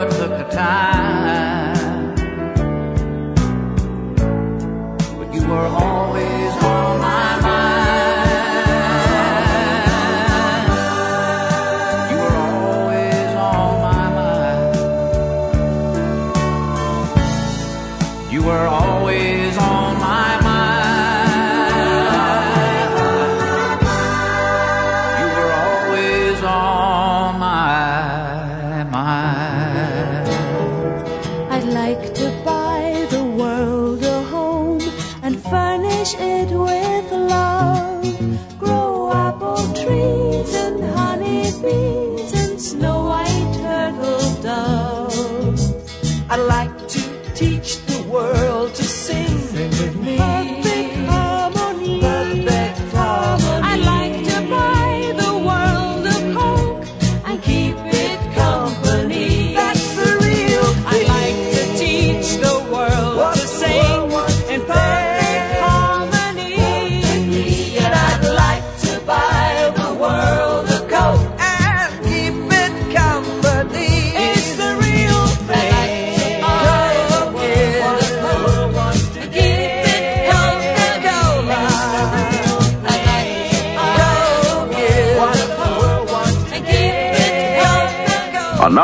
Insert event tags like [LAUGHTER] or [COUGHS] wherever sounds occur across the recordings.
took the time.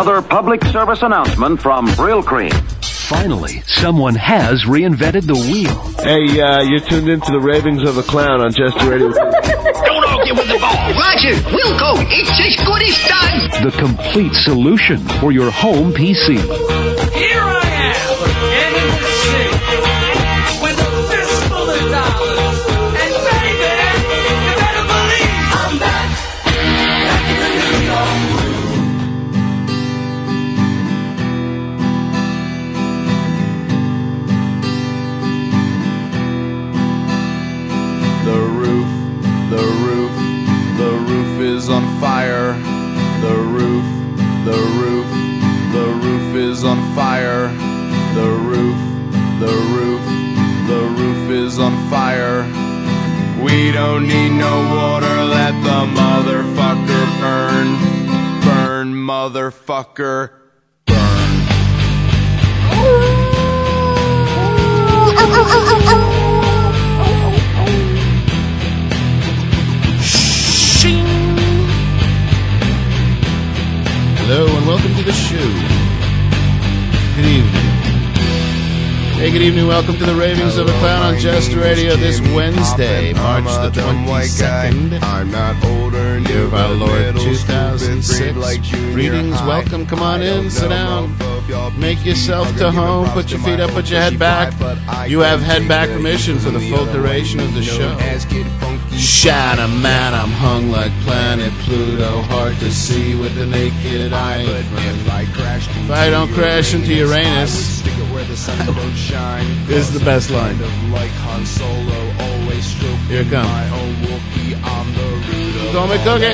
Another public service announcement from Brylcreem. Finally, someone has reinvented the wheel. Hey, uh, you're tuned into the ravings of a clown on Jester Radio. Don't argue with the ball. Roger, we'll go. It's as good as done. The complete solution for your home PC. Don't need no water, let the motherfucker burn. Burn, motherfucker. Burn. Hello and welcome to the show. Hey, good evening. Welcome to the Ravings of a Clown on Jester Radio this Wednesday, March the 22nd. I'm not older Year of our Lord 2006. Greetings, welcome, come on in, sit down. Make yourself to home, put your feet up, put your head back. You have head back permission for the full duration of the show. Shadow man, I'm hung like planet Pluto, hard to see with the naked eye. If I don't crash into Uranus, [LAUGHS] this is the best line. Here it comes. Go make cookie.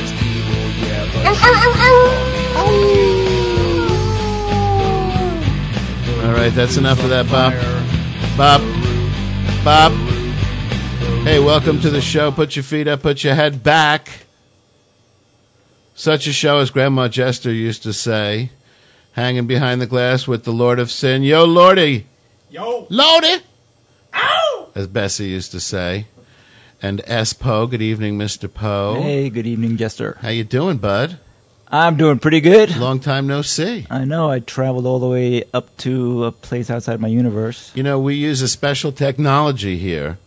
All right, that's enough of that, Bob. Bob. Bob. Hey, welcome to the show. Put your feet up, put your head back. Such a show as Grandma Jester used to say, hanging behind the glass with the Lord of Sin. Yo, Lordy. Yo. Lordy. Ow! As Bessie used to say. And SPo. Good evening, Mr. Poe. Hey, good evening, Jester. How you doing, bud? I'm doing pretty good. Long time no see. I know. I traveled all the way up to a place outside my universe. You know, we use a special technology here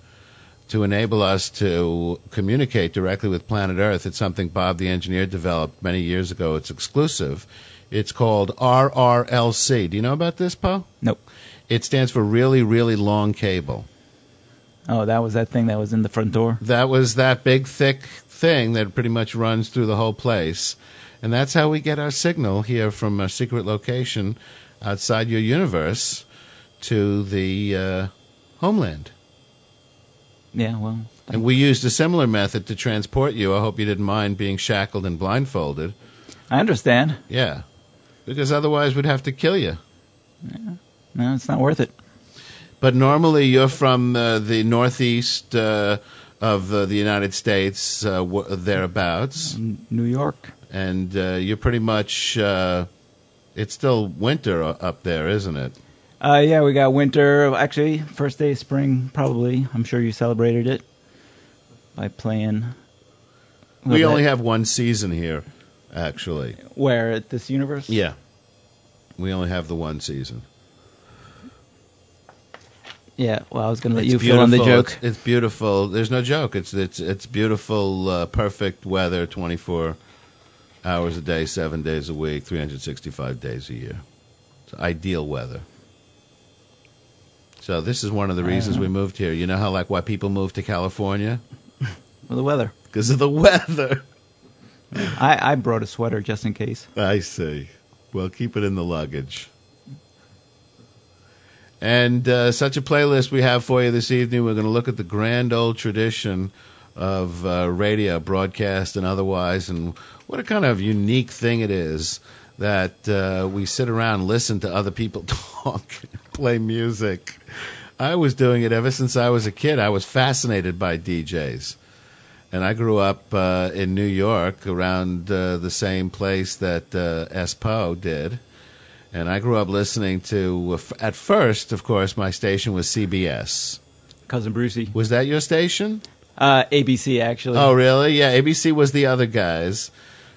to enable us to communicate directly with planet Earth. It's something Bob the engineer developed many years ago. It's exclusive. It's called RRLC. Do you know about this, Poe? Nope. It stands for really, really long cable. Oh, that was that thing that was in the front door. That was that big, thick thing that pretty much runs through the whole place. And that's how we get our signal here from a secret location outside your universe to the uh, homeland. Yeah, well, And we used a similar method to transport you. I hope you didn't mind being shackled and blindfolded. I understand. Yeah. Because otherwise we'd have to kill you. No, it's not worth it. But normally you're from uh, the northeast uh, of uh, the United States, uh, w- thereabouts. New York. And uh, you're pretty much uh, It's still winter up there, isn't it? Uh, yeah, we got winter. Actually, first day of spring, probably. I'm sure you celebrated it by playing. We only have one season here, actually. where at this universe. Yeah. We only have the one season. Yeah. Well, I was going to let It's you fill in the joke. It's, it's beautiful. There's no joke. It's it's it's beautiful, uh, perfect weather, 24 hours a day, seven days a week, 365 days a year. It's ideal weather. So this is one of the reasons we moved here. You know how like why people move to California [LAUGHS] Well, the weather. [LAUGHS] because of the weather. [LAUGHS] I, I brought a sweater just in case. I see. Well, keep it in the luggage. And uh, such a playlist we have for you this evening. We're going to look at the grand old tradition of uh, radio, broadcast, and otherwise, and what a kind of unique thing it is that uh, we sit around and listen to other people [LAUGHS] talk, play music. I was doing it ever since I was a kid. I was fascinated by DJs. And I grew up uh, in New York around uh, the same place that uh, SPo did. And I grew up listening to, uh, at first, of course, my station was CBS. Cousin Brucie. Was that your station? Uh, ABC actually. Oh, really? Yeah, ABC was the other guys.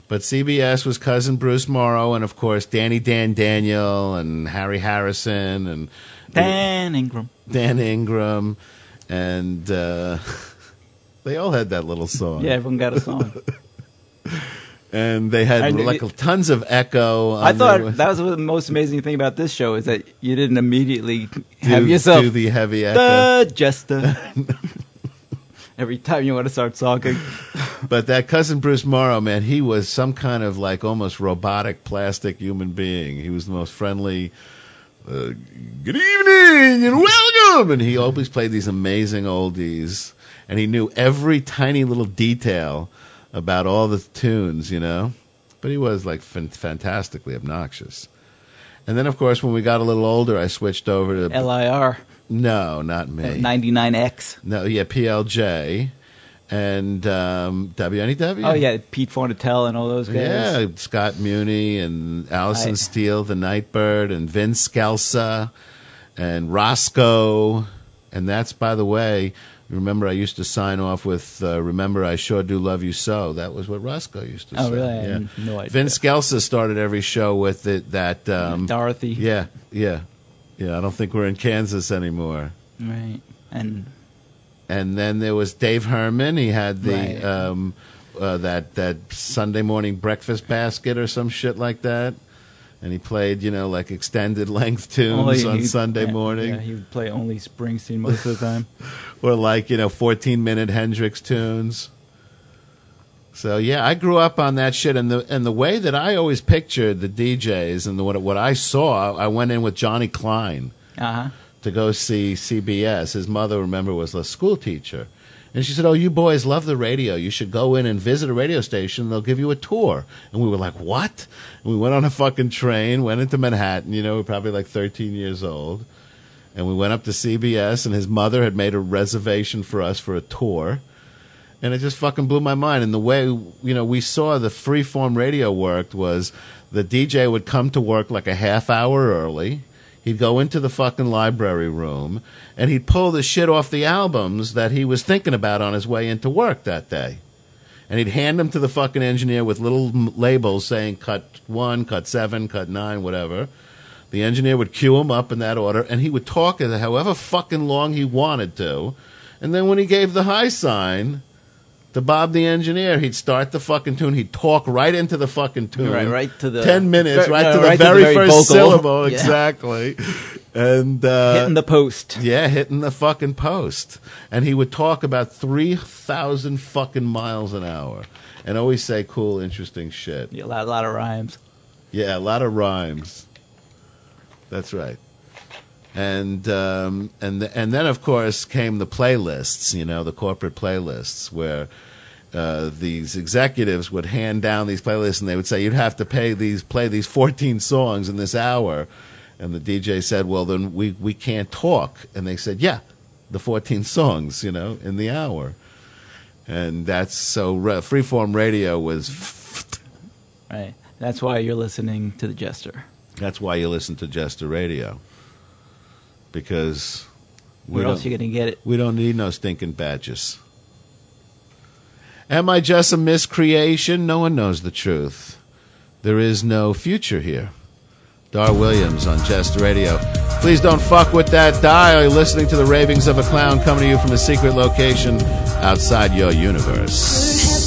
But CBS was cousin Bruce Morrow, and of course, Danny Dan Daniel, and Harry Harrison, and Dan Ingram. Dan Ingram. And uh, [LAUGHS] they all had that little song. Yeah, everyone got a song. [LAUGHS] and they had I like tons of echo. I thought their- that was the most amazing thing about this show is that you didn't immediately have yourself do the heavy echo. the jester. [LAUGHS] Every time you want to start talking, But that cousin Bruce Morrow, man, he was some kind of like almost robotic plastic human being. He was the most friendly. Uh, Good evening and welcome, and he always played these amazing oldies, and he knew every tiny little detail about all the tunes, you know. But he was like fan- fantastically obnoxious. And then, of course, when we got a little older, I switched over to LIR No, not me. ninety nine X. No, yeah, PLJ and um, WNEW. Oh yeah, Pete Fornatale and all those guys. Yeah, Scott Muni and Alison I- Steele, the Nightbird, and Vince Scelsa and Roscoe. And that's, by the way, remember I used to sign off with uh, "Remember I Sure Do Love You So." That was what Roscoe used to Oh, say. really? Yeah. no idea. Vince Scelsa started every show with it, that. Um, Dorothy. Yeah, yeah, yeah. I don't think we're in Kansas anymore. Right. And and then there was Dave Herman. He had the Right. um, uh, that that Sunday morning breakfast basket or some shit like that, and he played you know like extended length tunes only on Sunday yeah, morning, Yeah, he would play only Springsteen most of the time. [LAUGHS] or like you know fourteen minute Hendrix tunes. So yeah, I grew up on that shit, and the and the way that I always pictured the DJs and the, what what I saw, I went in with Johnny Klein. Uh huh. to go see CBS. His mother, remember, was a school teacher. And she said, Oh, you boys love the radio. You should go in and visit a radio station. They'll give you a tour. And we were like, What? And we went on a fucking train, went into Manhattan. You know, we were probably like 13 years old. And we went up to CBS, and his mother had made a reservation for us for a tour. And it just fucking blew my mind. And the way, you know, we saw the freeform radio worked was the DJ would come to work like a half hour early. He'd go into the fucking library room and he'd pull the shit off the albums that he was thinking about on his way into work that day. And he'd hand them to the fucking engineer with little labels saying cut one, cut seven, cut nine, whatever. The engineer would cue him up in that order and he would talk it however fucking long he wanted to. And then when he gave the high sign to Bob the engineer, he'd start the fucking tune. He'd talk right into the fucking tune. Right- right to the- ten minutes, right, no, to, the right to the very very first vocal. syllable, [LAUGHS] Yeah. exactly. And uh, Hitting the post. yeah, hitting the fucking post. And he would talk about three thousand fucking miles an hour, and always say cool, interesting shit. Yeah, a lot, a lot of rhymes. Yeah, a lot of rhymes. That's right. And um, and th- and then of course came the playlists. You know, the corporate playlists where. Uh, these executives would hand down these playlists and they would say you'd have to pay these play these 14 songs in this hour and the DJ said well then we we can't talk and they said yeah the 14 songs you know in the hour and that's so re- freeform radio was Right. That's why you're listening to the Jester. That's why you listen to Jester Radio. Because where else are you going to get it? We don't need no stinking badges. Am I just a miscreation? No one knows the truth. There is no future here. Dar Williams on Jester Radio. Please don't fuck with that dial. you listening to the ravings of a clown coming to you from a secret location outside your universe.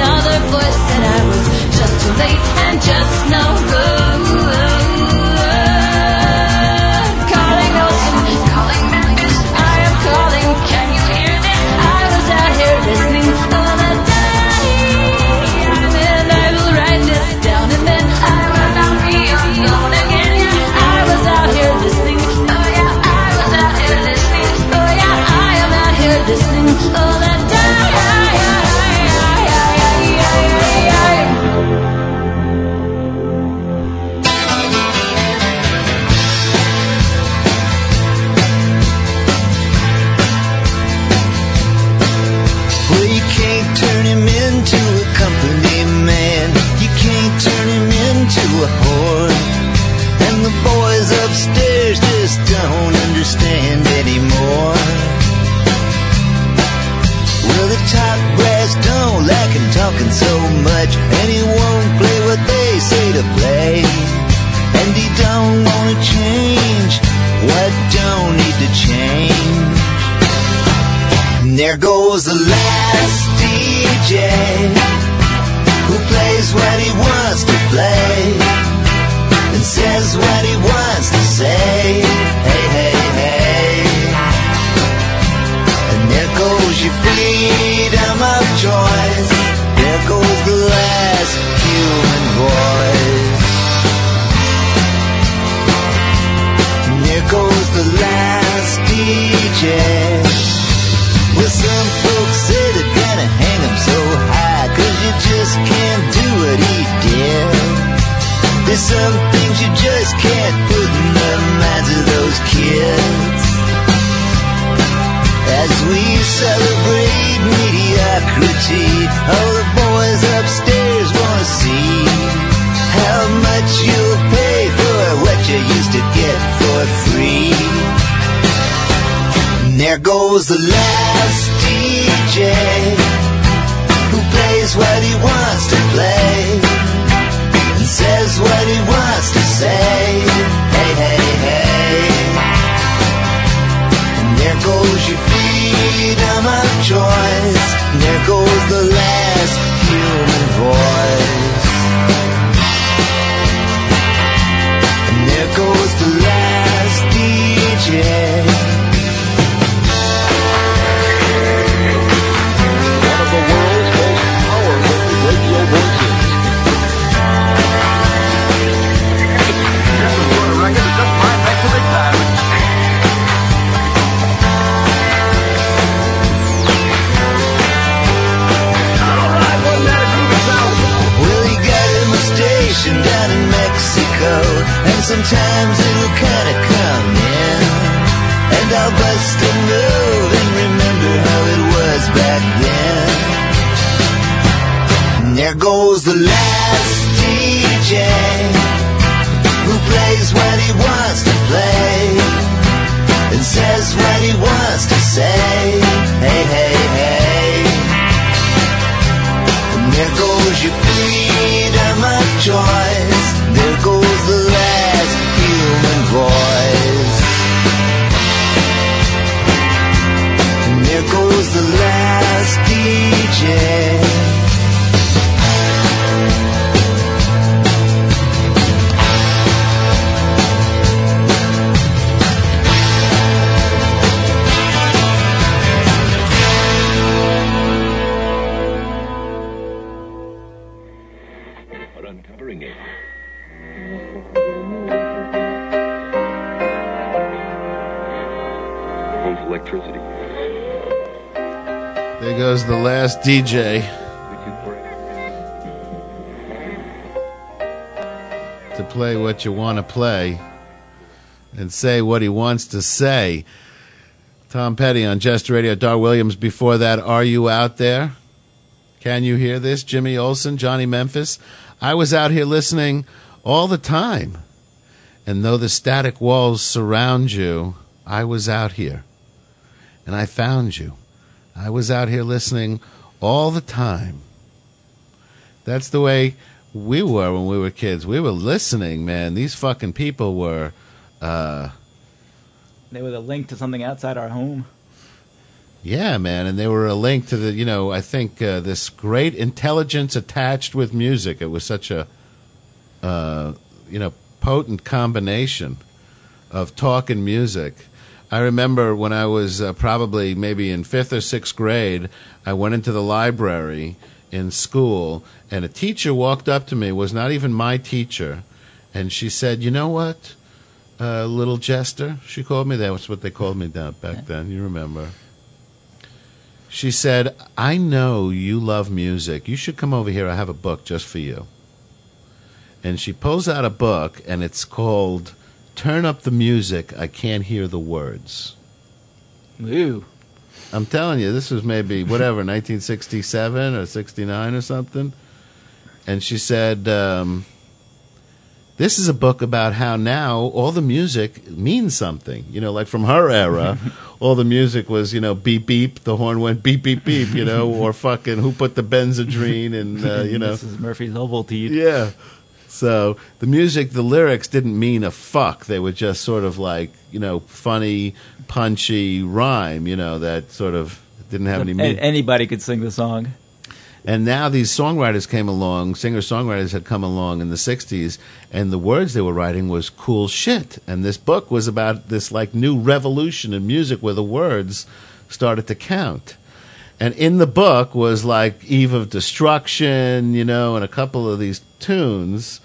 another voice said I was just too late and just no good. DJ. To play what you want to play and say what he wants to say. Tom Petty on Jester Radio. Dar Williams before that. Are you out there? Can you hear this? Jimmy Olsen, Johnny Memphis. I was out here listening all the time. And though the static walls surround you, I was out here. And I found you. I was out here listening all the time. That's the way we were when we were kids. We were listening, man. These fucking people were uh They were the link to something outside our home. Yeah, man, and they were a link to the, you know, I think uh, this great intelligence attached with music. It was such a, uh, you know, potent combination of talk and music. I remember when I was uh, probably maybe in fifth or sixth grade, I went into the library in school, and a teacher walked up to me. Was not even my teacher, and she said, "You know what, uh, little jester?" She called me that. That's what they called me down back then. You remember? She said, I know you love music. You should come over here. I have a book just for you. And she pulls out a book, and it's called Turn Up the Music. I Can't Hear the Words. Ooh. I'm telling you, this was maybe, whatever, [LAUGHS] 1967 or 69 or something. And she said, um, This is a book about how now all the music means something. You know, like from her era, [LAUGHS] all the music was, you know, beep beep, the horn went beep beep beep, you know, or fucking who put the Benzedrine and, uh, you [LAUGHS] know. this is Murphy's Ovaltine. Yeah. So the music, the lyrics didn't mean a fuck. They were just sort of like, you know, funny, punchy rhyme, you know, that sort of didn't have any meaning. Anybody could sing the song. And now these songwriters came along, singer songwriters had come along in the 60s, and the words they were writing was cool shit. And this book was about this like new revolution in music where the words started to count. And in the book was like Eve of Destruction, you know, and a couple of these tunes.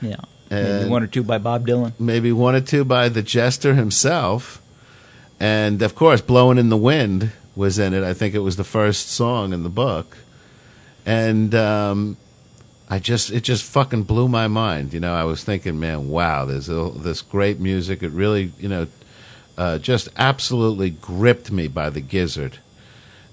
Yeah. Maybe one or two by Bob Dylan. maybe one or two by the jester himself. And of course, Blowing in the Wind was in it. I think it was the first song in the book. And um, I just, it just fucking blew my mind. You know, I was thinking, man, wow, there's a, this great music. It really, you know, uh, just absolutely gripped me by the gizzard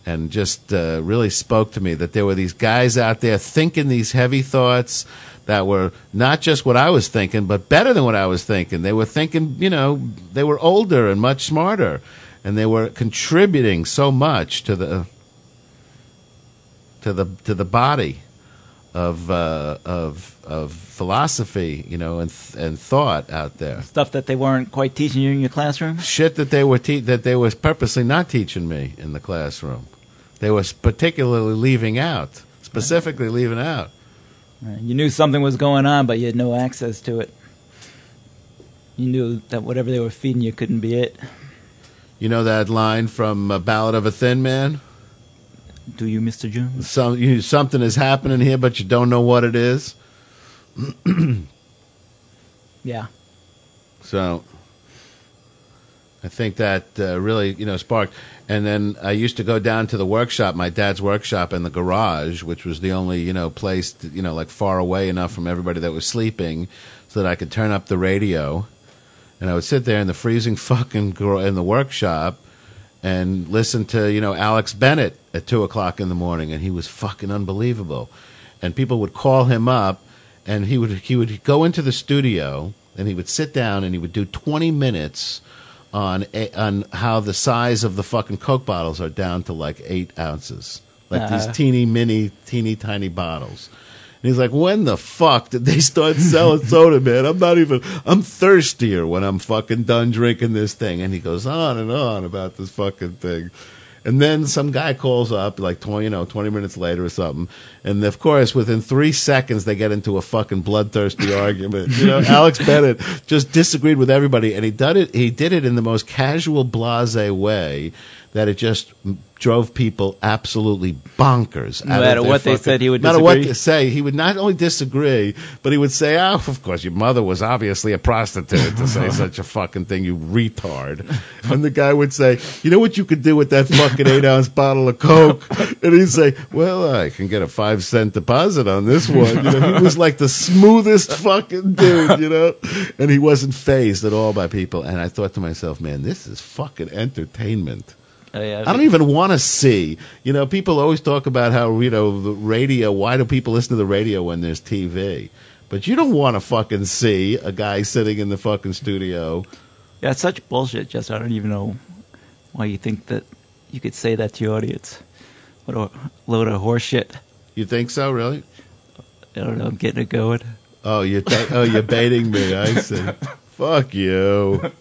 and just uh, really spoke to me that there were these guys out there thinking these heavy thoughts that were not just what I was thinking, but better than what I was thinking. They were thinking, you know, they were older and much smarter, and they were contributing so much to the to the to the body of uh, of of philosophy, you know, and th- and thought out there. Stuff that they weren't quite teaching you in your classroom. Shit that they were te- that they was purposely not teaching me in the classroom. They was particularly leaving out, specifically leaving out. Right. You knew something was going on, but you had no access to it. You knew that whatever they were feeding you couldn't be it. You know that line from uh, Ballad of a Thin Man? Do you, Mr. Jones? Some you, something is happening here, but you don't know what it is. [CLEARS THROAT] Yeah. So I think that uh, really, you know, sparked. And then I used to go down to the workshop, my dad's workshop in the garage, which was the only, you know, place, to, you know, like far away enough from everybody that was sleeping so that I could turn up the radio. And I would sit there in the freezing [LAUGHS] fucking in the workshop and listen to, you know, Alex Bennett at two o'clock in the morning, and he was fucking unbelievable. and people would call him up, and he would he would go into the studio and he would sit down and he would do twenty minutes on a, on how the size of the fucking Coke bottles are down to like eight ounces, like Uh. these teeny mini, teeny tiny bottles. And he's like, when the fuck did they start selling soda, man? I'm not even, I'm thirstier when I'm fucking done drinking this thing. And he goes on and on about this fucking thing. And then some guy calls up, like 20, you know, 20 minutes later or something. And of course, within three seconds, they get into a fucking bloodthirsty [LAUGHS] argument. You know, Alex Bennett just disagreed with everybody. And he did it, he did it in the most casual, blase way that it just drove people absolutely bonkers. No matter what they said, he would no matter what they say, he would not only disagree, but he would say, "Oh, of course, your mother was obviously a prostitute to say [LAUGHS] such a fucking thing, you retard." And the guy would say, "You know what you could do with that fucking eight ounce bottle of Coke?" And he'd say, "Well, I can get a five cent deposit on this one." You know, he was like the smoothest fucking dude, you know, and he wasn't phased at all by people. And I thought to myself, "Man, this is fucking entertainment." Oh. I don't even want to see. You know, people always talk about how you know the radio. Why do people listen to the radio when there's TV? But you don't want to fucking see a guy sitting in the fucking studio. Yeah, it's such bullshit, Jess. I don't even know why you think that you could say that to your audience. What a load of horseshit. You think so, really? I don't know. I'm getting it going. Oh, you're ta- oh you're baiting me. I see. [LAUGHS] Fuck you,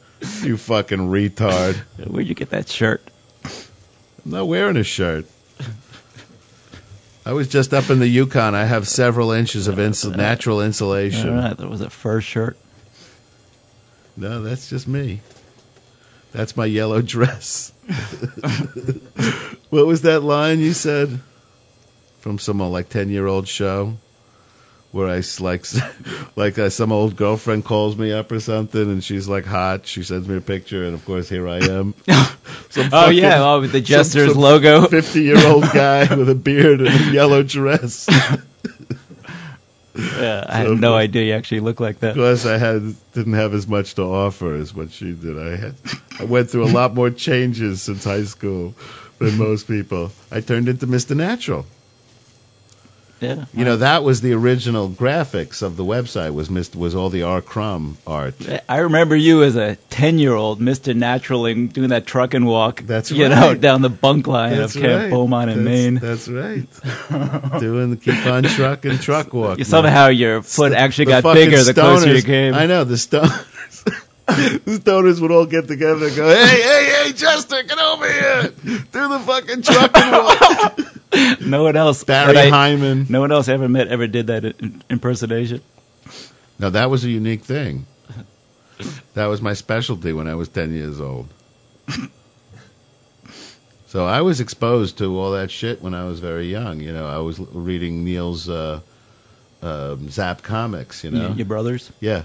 you fucking retard. Where'd you get that shirt? I'm not wearing a shirt. I was just up in the Yukon. I have several inches of insul- natural insulation. All right, that was a fur shirt. No, that's just me. That's my yellow dress. [LAUGHS] what was that line you said from some like ten year old show where I like [LAUGHS] like uh, some old girlfriend calls me up or something and she's like hot. She sends me a picture and of course here I am. [LAUGHS] Some Oh, yeah, oh, with the Jester's some logo. [LAUGHS] Fifty year old guy with a beard and a yellow dress. Yeah, I had no idea you actually looked like that. Of course, I had didn't have as much to offer as what she did. I had I went through a lot more changes since high school than most people. I turned into Mr. Natural. Yeah. You know that was the original graphics of the website. Was Mr. was all the R. Crumb art. I remember you as a 10 year old, Mr. Naturaling, doing that truck and walk. That's You know, down the bunk line That's of Camp right. Beaumont in That's- Maine. That's right. [LAUGHS] Doing the keep on truck and truck walk. Somehow your foot actually got fucking bigger the closer you came. I know the stoners. [LAUGHS] the stoners would all get together and go, "Hey, hey, hey, Chester, get over here! Do the fucking truck and walk." [LAUGHS] [LAUGHS] no one else. Barry I- Hyman. No one else I ever met ever did that in- impersonation. No, that was a unique thing. That was my specialty when I was 10 years old. [LAUGHS] so I was exposed to all that shit when I was very young. You know, I was reading Neil's uh, um Zap comics, you know. Your brothers? Yeah.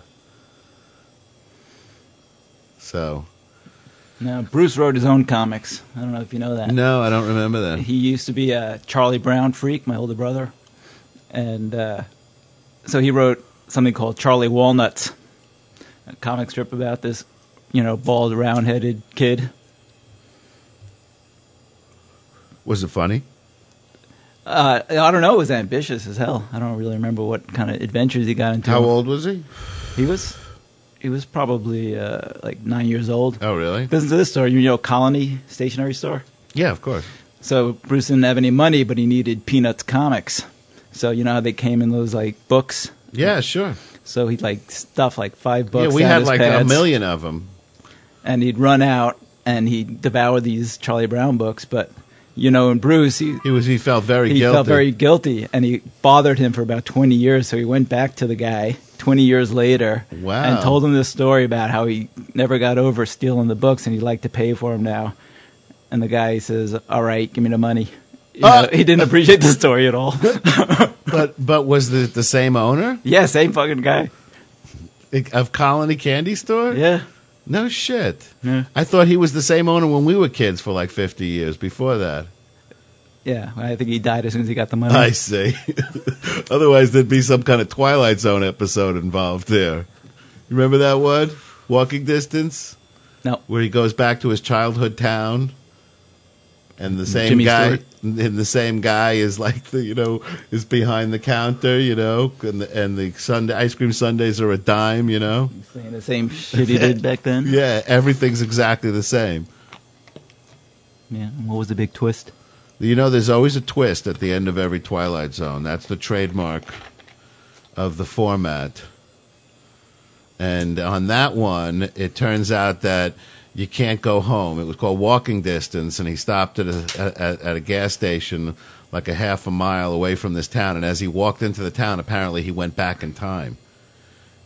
So, No, Bruce wrote his own comics. I don't know if you know that. no, I don't remember that. He used to be a Charlie Brown freak, my older brother, and uh, so he wrote something called Charlie Walnuts, a comic strip about this, you know, bald, round-headed kid. Was it funny? Uh, I don't know. It was ambitious as hell. I don't really remember what kind of adventures he got into. How old was he? He was, he was probably uh, like nine years old. Oh, really? Listen to this story. You know, Colony stationery store. Yeah, of course. So Bruce didn't have any money, but he needed Peanuts comics. So you know how they came in those like books. Yeah, sure. So he'd like stuff like five books. yeah, we had like a million of them. and he'd run out and he'd devour these Charlie Brown books. But you know, in Bruce, he He was he felt very he guilty. felt very guilty, and he bothered him for about twenty years. So he went back to the guy twenty years later, Wow. and told him this story about how he never got over stealing the books, and he'd like to pay for them now. And the guy says, "All right, give me the money." You Uh. know, he didn't [LAUGHS] appreciate the story at all. but but was the the same owner yeah, same fucking guy. of Colony Candy Store? Yeah. No shit. Yeah. I thought he was the same owner when we were kids for like 50 years before that. Yeah, I think he died as soon as he got the money. I see. [LAUGHS] Otherwise, there'd be some kind of Twilight Zone episode involved there. You remember that one? Walking Distance? No. Where he goes back to his childhood town And the same Jimmy guy, Stewart. and the same guy is like the you know is behind the counter, you know, and the, and the Sunday ice cream sundaes are a dime, you know. Saying the same shit he did back then. [LAUGHS] Yeah, everything's exactly the same. Yeah. and What was the big twist? You know, there's always a twist at the end of every Twilight Zone. That's the trademark of the format. And on that one, it turns out that you can't go home. It was called Walking Distance, and he stopped at a, at, at a gas station like a half a mile away from this town. And as he walked into the town, apparently he went back in time.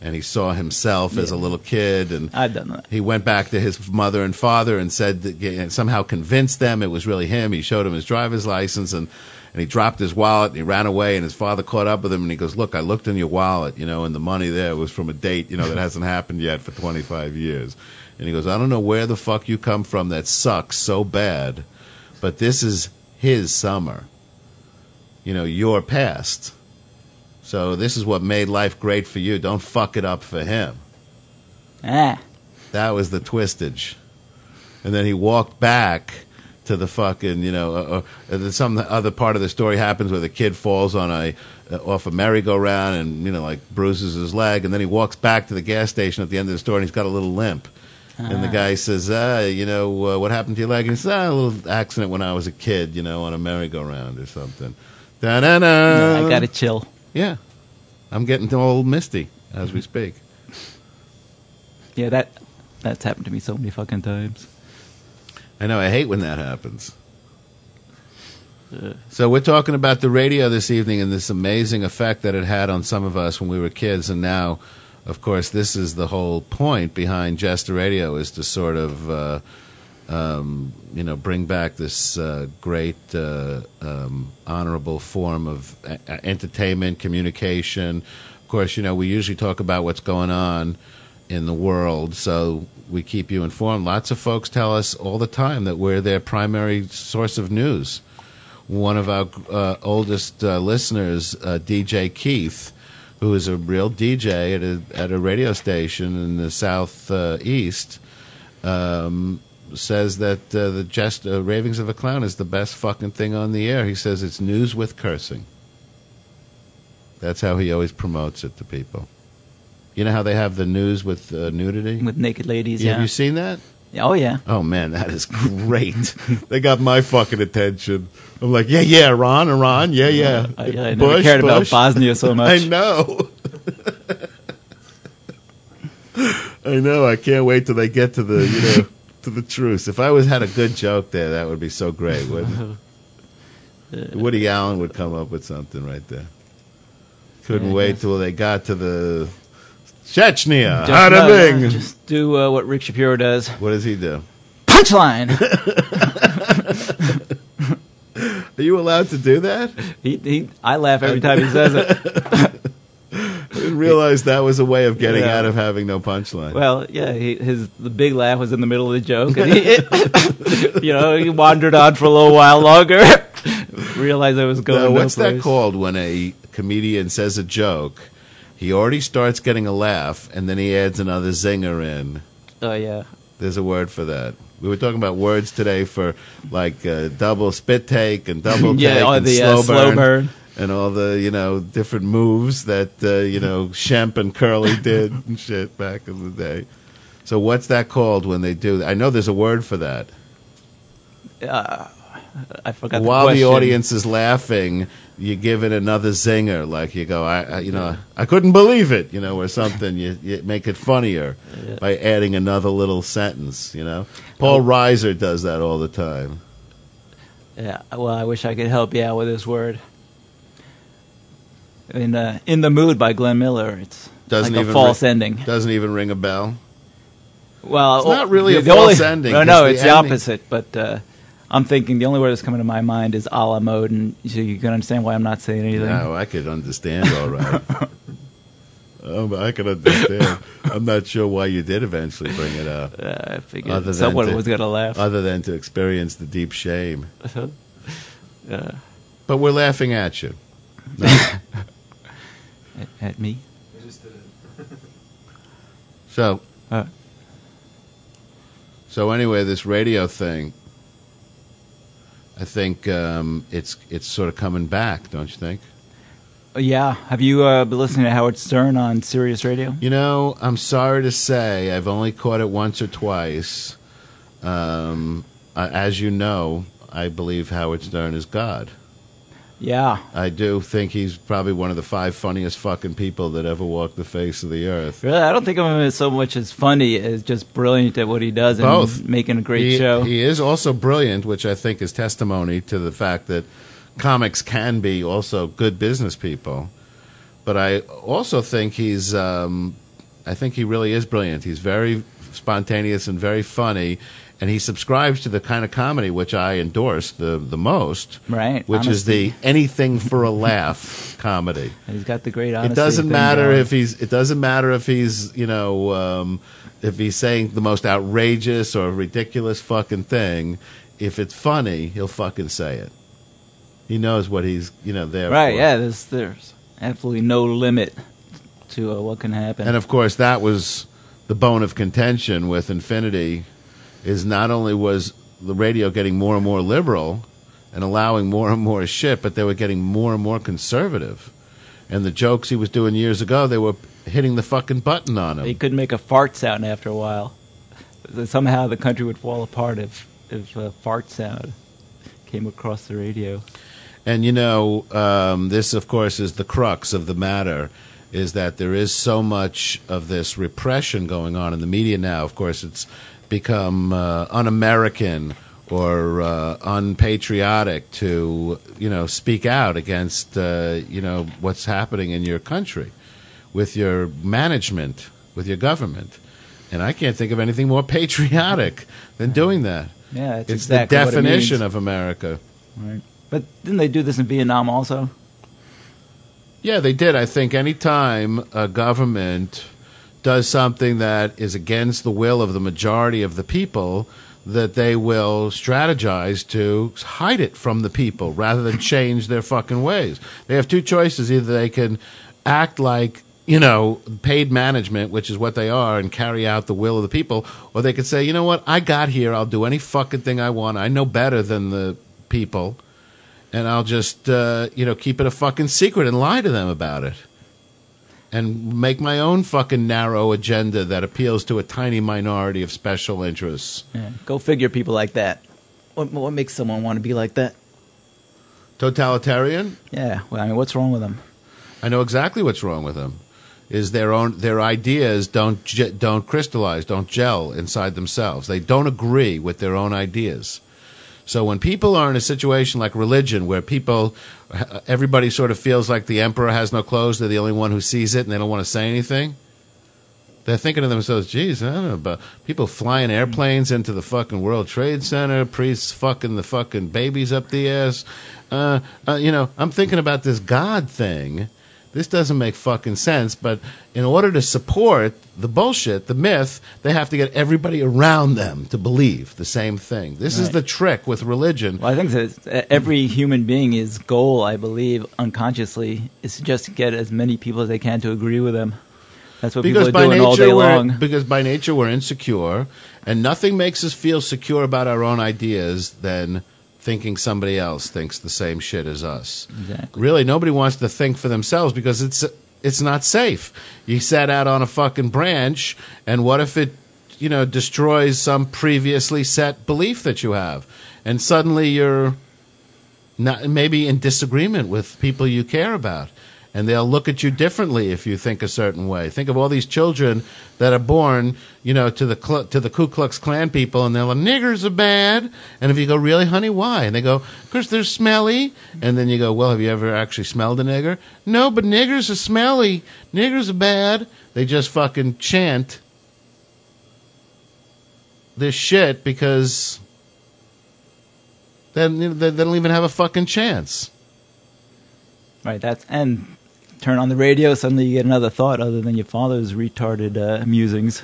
And he saw himself as a little kid, and I've done that. he went back to his mother and father and said that, and somehow convinced them it was really him. He showed him his driver's license and and he dropped his wallet and he ran away and his father caught up with him and he goes, "Look, I looked in your wallet, you know, and the money there was from a date, you know, that [LAUGHS] hasn't happened yet for 25 years." And he goes, "I don't know where the fuck you come from that sucks so bad, but this is his summer. You know, your past. So this is what made life great for you. Don't fuck it up for him." Ah. That was the twistage. And then he walked back to the fucking, you know, uh, uh, some other part of the story happens where the kid falls on a uh, off a merry-go-round and you know like bruises his leg, and then he walks back to the gas station at the end of the story and he's got a little limp. And the Ah. guy says, ah, you know, uh, what happened to your leg? And he says, ah, a little accident when I was a kid, you know, on a merry-go-round or something. Da-na-na. No, I got to chill. Yeah. I'm getting all misty as we speak. Yeah, that that's happened to me so many fucking times. I know. I hate when that happens. So we're talking about the radio this evening and this amazing effect that it had on some of us when we were kids, and now, of course, this is the whole point behind Jester Radio is to sort of, uh, um, you know, bring back this uh, great, uh, um, honorable form of a- entertainment, communication. Of course, you know, we usually talk about what's going on in the world, so we keep you informed. Lots of folks tell us all the time that we're their primary source of news. One of our uh, oldest uh, listeners, uh, DJ Keith, who is a real DJ at a at a radio station in the southeast, um, says that uh, the jest, uh, ravings of a clown is the best fucking thing on the air. He says it's news with cursing. That's how he always promotes it to people. You know how they have the news with uh, nudity? With naked ladies, Yeah. Have you seen that? Oh yeah. Oh man, that is great. [LAUGHS] they got my fucking attention. I'm like, yeah, yeah, Iran, Iran, yeah, yeah. I, I never Bush, cared about Bosnia so [LAUGHS] much. I know. [LAUGHS] I know. I can't wait till they get to the you know to the truce. If I was had a good joke there, that would be so great. Wouldn't it? [LAUGHS] Woody Allen would come up with something right there. Couldn't Yeah, wait till they got to the Chechnya. Just, Hada bing. just do uh, what Rick Shapiro does. What does he do? Punchline. [LAUGHS] [LAUGHS] Are you allowed to do that? he, he, I laugh every time he says it. I [LAUGHS] didn't realize that was a way of getting Yeah. out of having no punchline. Well, yeah, he, his the big laugh was in the middle of the joke, and he, [LAUGHS] you know, he wandered on for a little while longer. [LAUGHS] Realized I was going. Now, no what's that place. called when a comedian says a joke? He already starts getting a laugh, and then he adds another zinger in. Oh yeah, There's a word for that. We were talking about words today for like uh, double spit take and double Yeah, take oh, and the, slow, uh, slow burn, burn. And all the you know different moves that uh, you know Shemp and Curly [LAUGHS] did and shit back in the day. So what's that called when they do? I know there's a word for that. uh, I forgot. While the, the, audience is laughing, you give it another zinger, like you go, I, I you know, I couldn't believe it, you know, or something. You, you make it funnier by adding another little sentence, you know. Paul Reiser does that all the time. Yeah, well, I wish I could help you out with this word. In uh, in the mood by Glenn Miller. It's Doesn't like even a false ri- ending. Doesn't even ring a bell. Well, It's not really the- a the false only- ending, No, no, it's the ending- opposite. But uh, I'm thinking the only word that's coming to my mind is a la mode, and so you can understand why I'm not saying anything. No, I could understand all right. um, [LAUGHS] I can understand. I'm not sure why you did eventually bring it up. Uh, I figured Other someone to- was going to laugh. Other than to experience the deep shame. [LAUGHS] Uh, But we're laughing at you. [LAUGHS] at, at me. [LAUGHS] So, Uh. so anyway, this radio thing. I think um, it's it's sort of coming back, don't you think? Yeah. Have you uh, been listening to Howard Stern on Sirius Radio? You know, I'm sorry to say, I've only caught it once or twice. Um, uh, as you know, I believe Howard Stern is God. Yeah. I do think he's probably one of the five funniest fucking people that ever walked the face of the earth. Really, I don't think of him as so much as funny as just brilliant at what he does Both. and making a great he, show. He is also brilliant, which I think is testimony to the fact that comics can be also good business people. But I also think he's, um, I think he really is brilliant. He's very spontaneous and very funny, and he subscribes to the kind of comedy which I endorse the the most, Right, Which is the anything for a laugh [LAUGHS] comedy. And he's got the great It doesn't matter if he's. It doesn't matter if he's. You know, um, if he's saying the most outrageous or ridiculous fucking thing. If it's funny, he'll fucking say it. He knows what he's. You know, there. Right, for. yeah, there's, there's absolutely no limit to uh, what can happen. And of course, that was the bone of contention with Infinity. Is not only was the radio getting more and more liberal and allowing more and more shit, but they were getting more and more conservative. And the jokes he was doing years ago, they were hitting the fucking button on him. He couldn't make a fart sound after a while. Somehow the country would fall apart if if a fart sound came across the radio. And you know, um, this of course is the crux of the matter: is that there is so much of this repression going on in the media now. Of course, it's become uh, un-American or uh, unpatriotic to you know speak out against uh, you know what's happening in your country with your management, with your government. And I can't think of anything more patriotic than doing that. Yeah, it's exactly the it definition means. of America. Right. But didn't they do this in Vietnam also? Yeah, they did. I think any time a government does something that is against the will of the majority of the people, that they will strategize to hide it from the people rather than change their fucking ways. They have two choices. Either they can act like, you know, paid management, which is what they are, and carry out the will of the people, or they could say, you know what, I got here, I'll do any fucking thing I want. I know better than the people and I'll just uh, you know keep it a fucking secret and lie to them about it, and make my own fucking narrow agenda that appeals to a tiny minority of special interests. Yeah. Go figure, people like that. What, what makes someone want to be like that? Totalitarian? Yeah. Well, I mean, what's wrong with them? I know exactly what's wrong with them. Is their own their ideas don't don't crystallize, don't gel inside themselves. They don't agree with their own ideas. So when people are in a situation like religion, where people, everybody sort of feels like the emperor has no clothes, they're the only one who sees it, and they don't want to say anything. They're thinking to themselves, "Geez, I don't know about people flying airplanes into the fucking World Trade Center, priests fucking the fucking babies up the ass." Uh, uh, you know, I'm thinking about this God thing. This doesn't make fucking sense. But in order to support the bullshit, the myth, they have to get everybody around them to believe the same thing. This is the trick with religion. Well, I think that every human being's goal, I believe, unconsciously, is to just get as many people as they can to agree with them. That's what because people are doing all day long. because by nature we're insecure and nothing makes us feel secure about our own ideas than thinking somebody else thinks the same shit as us. Exactly. really nobody wants to think for themselves because it's it's not safe. You set out on a fucking branch and what if it you know destroys some previously set belief that you have? And suddenly you're not maybe in disagreement with people you care about and they'll look at you differently if you think a certain way. Think of all these children that are born you know to the Cl- to the Ku Klux Klan people and they're like niggers are bad. And if you go really honey why? And they go because they're smelly. And then you go well have you ever actually smelled a nigger? No but niggers are smelly. Niggers are bad. They just fucking chant this shit because then they don't even have a fucking chance. Right. That's and turn on the radio. Suddenly, you get another thought other than your father's retarded uh, musings.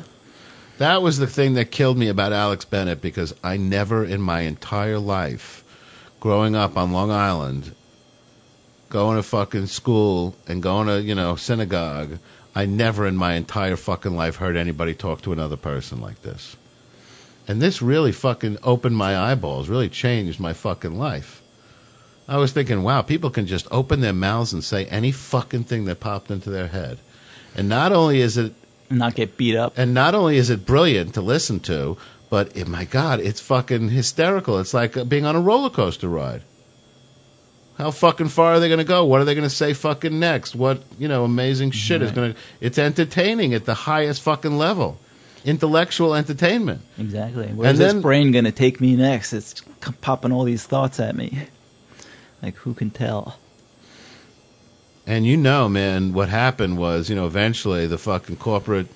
That was the thing that killed me about Alex Bennett because I never in my entire life, growing up on Long Island, going to fucking school and going to, you know, synagogue, I never in my entire fucking life heard anybody talk to another person like this. And this really fucking opened my eyeballs, really changed my fucking life. I was thinking, wow, people can just open their mouths and say any fucking thing that popped into their head. And not only is it not get beat up, and not only is it brilliant to listen to, but eh, my God, it's fucking hysterical. It's like uh, being on a roller coaster ride. How fucking far are they going to go? What are they going to say fucking next? What you know, amazing shit is going to? It's entertaining at the highest fucking level, intellectual entertainment. Exactly. Where's then- this brain going to take me next? It's popping all these thoughts at me. Like, who can tell? And you know, man, what happened was, you know, eventually the fucking corporate,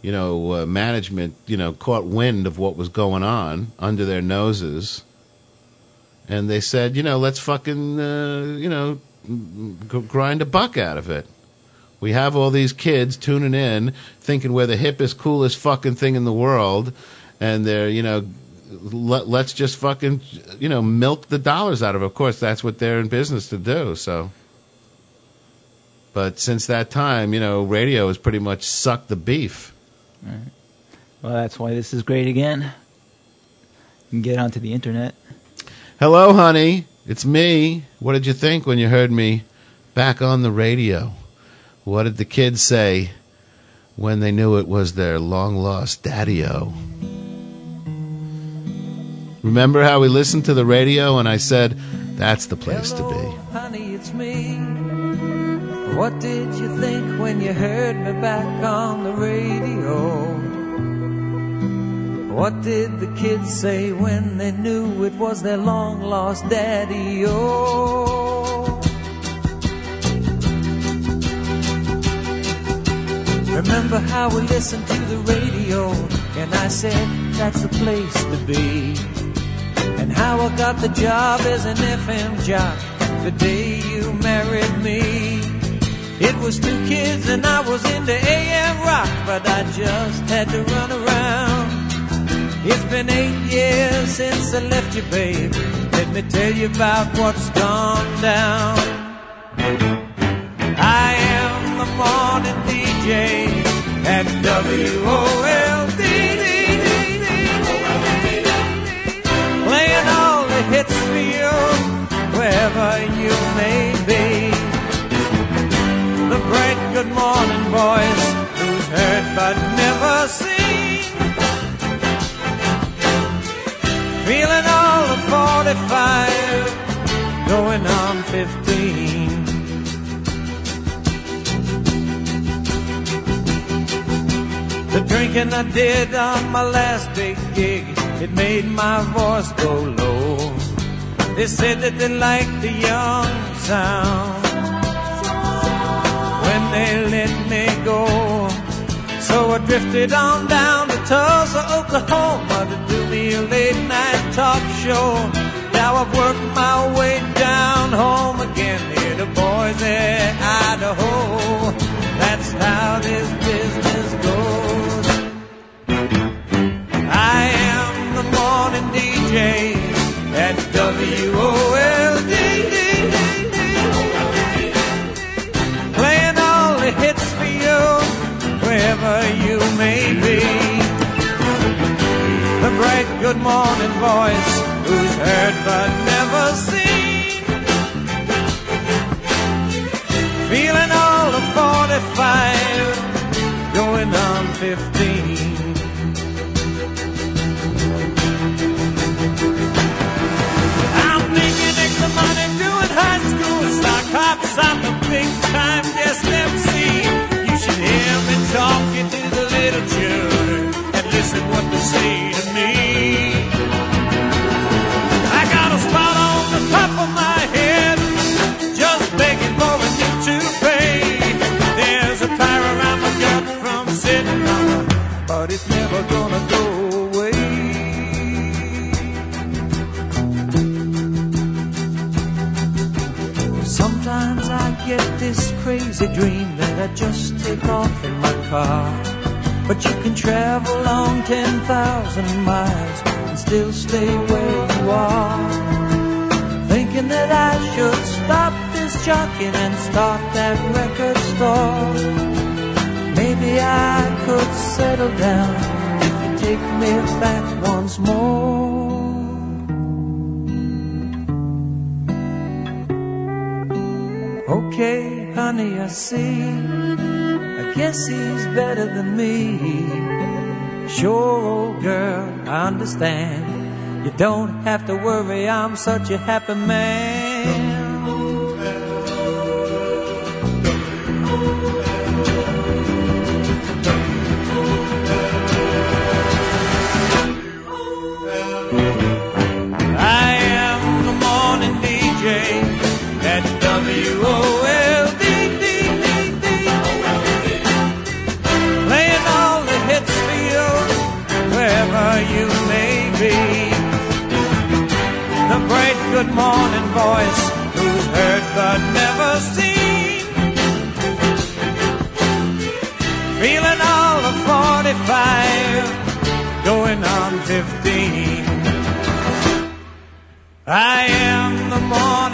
you know, uh, management, you know, caught wind of what was going on under their noses. And they said, you know, let's fucking, uh, you know, grind a buck out of it. We have all these kids tuning in, thinking we're the hippest, coolest fucking thing in the world, and they're, you know, let, let's just fucking, you know, milk the dollars out of it. Of course, that's what they're in business to do, so. But since that time, you know, radio has pretty much sucked the beef. Well, that's why this is great again. You can get onto the internet. Hello, honey. It's me. What did you think when you heard me back on the radio? What did the kids say when they knew it was their long lost daddy o? Remember how we listened to the radio and I said, that's the place to be. honey, it's me. What did you think when you heard me back on the radio? What did the kids say when they knew it was their long lost daddy? Oh, remember how we listened to the radio and I said that's the place to be. And how I got the job as an FM job the day you married me. It was two kids and I was into AM rock, but I just had to run around. It's been eight years since I left you, babe. Let me tell you about what's gone down. I am the morning DJ at WOLD. Wherever you may be. The bright good morning voice, who's heard but never seen. Feeling all the 45, going on 15. The drinking I did on my last big gig, it made my voice go low. They said that they liked the young sound when they let me go. So I drifted on down to Tulsa, Oklahoma to do me a late night talk show. Now I've worked my way down home again here to Boise, Idaho. That's how this business goes. I am the morning DJ at WOLD. Playing all the hits for you, wherever you may be. The bright good morning voice, who's heard but never seen. Feeling all the 45, going on 15. A big time guest MC. You should hear me talking to the little and listen what they say to me. I got a spot on the top of my head, just begging for a new. There's a from sitting on but it's never get this crazy dream that I just take off in my car. But you can travel long 10,000 miles and still stay where you are. Thinking that I should stop this jockeying and start that record store. Maybe I could settle down if you take me back once more. okay, honey, I see. I guess he's better than me. Sure, old girl, I understand. You don't have to worry, I'm such a happy man. morning voice who's heard but never seen. Feeling all of 45, going on 15. I am the morning.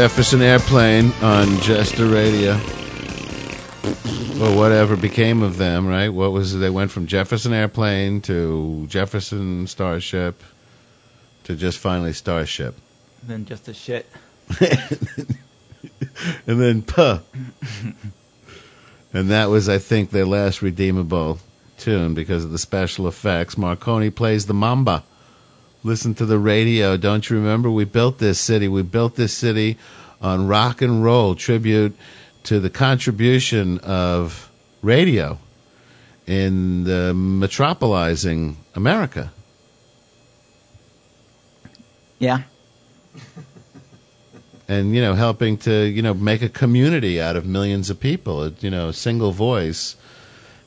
Jefferson Airplane on Just Jester Radio. Or whatever became of them, right? What was they went from Jefferson Airplane to Jefferson Starship to just finally Starship. Then just a shit. [LAUGHS] and then puh. and that was, I think, their last redeemable tune because of the special effects. Marconi plays the mamba. Listen to the radio. Don't you remember? We built this city. We built this city on rock and roll tribute to the contribution of radio in the metropolizing America. Yeah. [LAUGHS] and you know helping to you know make a community out of millions of people you know a single voice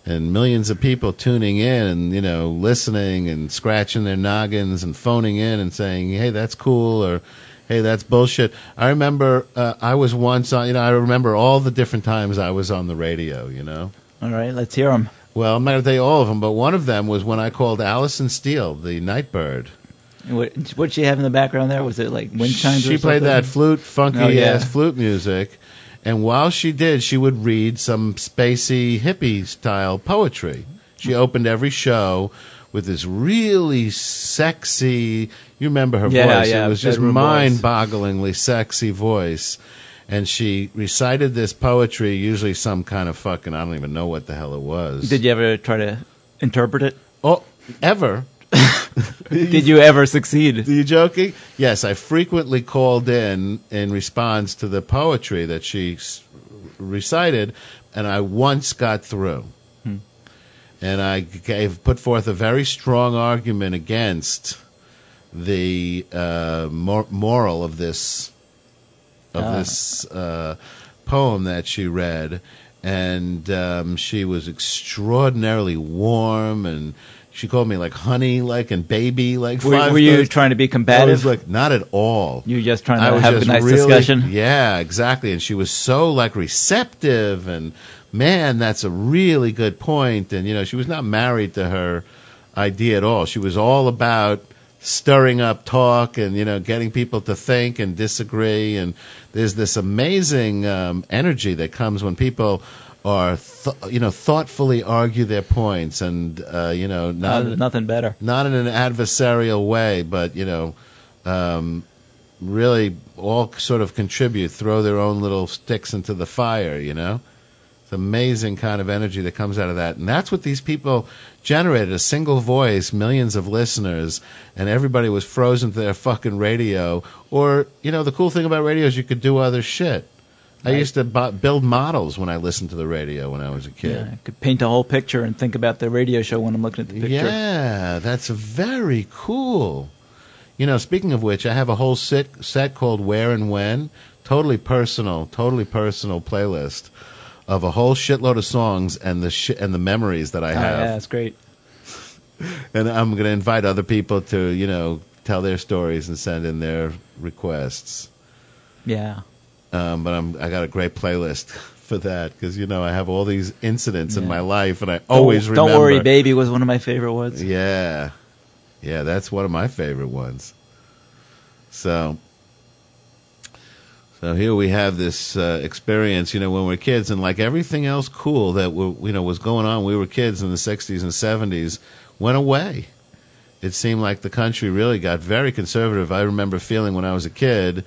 and millions of people tuning in and you know listening and scratching their noggins and phoning in and saying hey that's cool or hey that's bullshit i remember uh, i was once on you know i remember all the different times i was on the radio you know All right, let's hear them. well i'm not going to tell you all of them but one of them was when i called Alison Steele the nightbird What what she have in the background there? Was it like wind chimes? She played something? that flute, funky Oh, yeah. ass flute music, and while she did, she would read some spacey hippie style poetry. She opened every show with this really sexy. You remember her Yeah, voice? yeah, it was just mind-bogglingly sexy voice. And she recited this poetry, usually some kind of fucking I don't even know what the hell it was. Did you ever try to interpret it? Oh, ever? Did you ever succeed? Are you joking? Yes, I frequently called in in response to the poetry that she s- recited, and I once got through. Hmm. And I gave put forth a very strong argument against the uh, mor- moral of this of Ah. this uh, poem that she read, and um, she was extraordinarily warm and. She called me like honey, like and baby, like. Were, five were you trying to be I combative? was like, not at all. you were just trying to have a nice really- discussion. Yeah, exactly. And she was so like receptive, and man, that's a really good point. And you know, she was not married to her idea at all. She was all about stirring up talk and you know getting people to think and disagree. And there's this amazing um, energy that comes when people are th- you know thoughtfully argue their points and uh, you know not Uh, nothing better. not in an adversarial way, but you know, um, really all sort of contribute, throw their own little sticks into the fire. You know, it's amazing kind of energy that comes out of that, and that's what these people generated: a single voice, millions of listeners, and everybody was frozen to their fucking radio. Or you know, the cool thing about radio is you could do other shit. I used to bu- build models when I listened to the radio when I was a kid. Yeah, I could paint a whole picture and think about the radio show when I'm looking at the picture. Yeah, that's very cool. You know, speaking of which, I have a whole set set called Where and When, totally personal, totally personal playlist of a whole shitload of songs and the shi and the memories that I Oh, have. yeah, that's great. [LAUGHS] And I'm going to invite other people to, you know, tell their stories and send in their requests. Yeah. Um, but I'm I got a great playlist for that because you know I have all these incidents in my life and I always don't, remember. Don't worry, baby was one of my favorite ones. Yeah. Yeah, that's one of my favorite ones. So So here we have this uh, experience, you know, when we're kids, and like everything else cool that were, you know was going on, we were kids in the '60s and '70s, went away. It seemed like the country really got very conservative. I remember feeling when I was a kid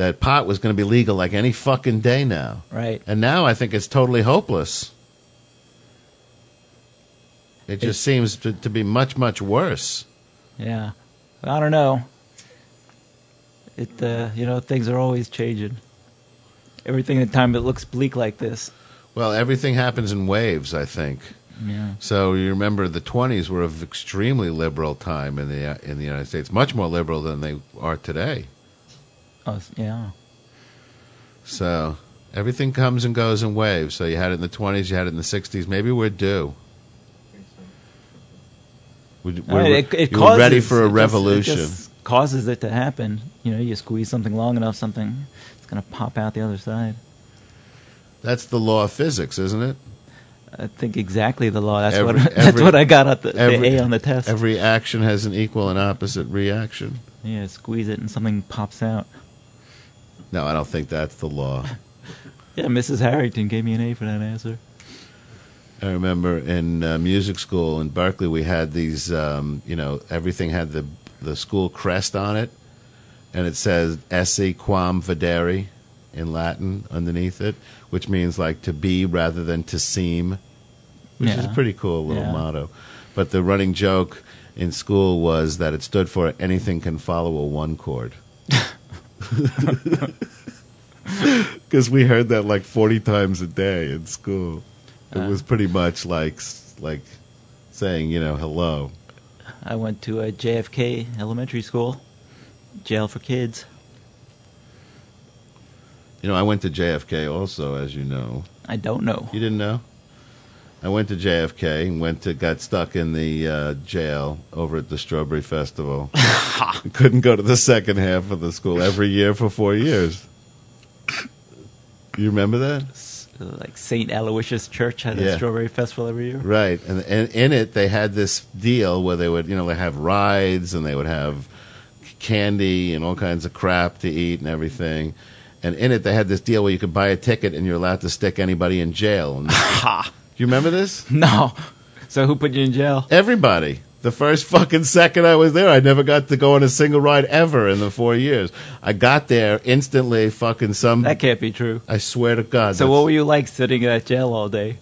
that pot was going to be legal like any fucking day now, Right. and now I think it's totally hopeless. It just seems to, to be much, much worse. Yeah. I don't know. It uh, you know things are always changing. Everything at the time it looks bleak like this. Well, everything happens in waves, I think. Yeah. So you remember the 20s were an extremely liberal time in the in the United States, much more liberal than they are today. Oh yeah. So everything comes and goes in waves. So you had it in the 20s, you had it in the 60s. Maybe we're due. We, we're, it, it causes, ready for a revolution. It just causes it to happen. You know, you squeeze something long enough, something it's gonna pop out the other side. That's the law of physics, isn't it? I think exactly the law. That's Every- what [LAUGHS] that's every- what I got at the, every- the A on the test. Every action has an equal and opposite reaction. yeah, squeeze it and something pops out. No, I don't think that's the law. [LAUGHS] Yeah, Mrs. Harrington gave me an A for that answer. I remember in uh, music school in Berklee, we had these, um, you know, everything had the the school crest on it, and it says "esse quam videri" in Latin underneath it, which means like to be rather than to seem, which is a pretty cool little Yeah. motto. But the running joke in school was that it stood for anything can follow a one chord. [LAUGHS] [LAUGHS] Because we heard that like forty times a day in school. It Uh. was pretty much like like saying, you know, hello. I went to a JFK elementary school, jail for kids. You know, I went to JFK also, as you know. I don't know. You didn't know? I went to JFK and went to got stuck in the uh, jail over at the Strawberry Festival. [LAUGHS] [LAUGHS] Couldn't go to the second half of the school every year for four years. You remember that? Like St. Aloysius Church had a strawberry festival every year. Right, and, and in it they had this deal where they would, you know, they have rides and they would have candy and all kinds of crap to eat and everything. And in it they had this deal where you could buy a ticket and you're allowed to stick anybody in jail. [LAUGHS] And, you remember this? [LAUGHS] No. So who put you in jail? Everybody. The first fucking second I was there, I never got to go on a single ride ever in the four years. I got there instantly. Fucking some. That can't be true. I swear to God. So what were you like sitting in that jail all day?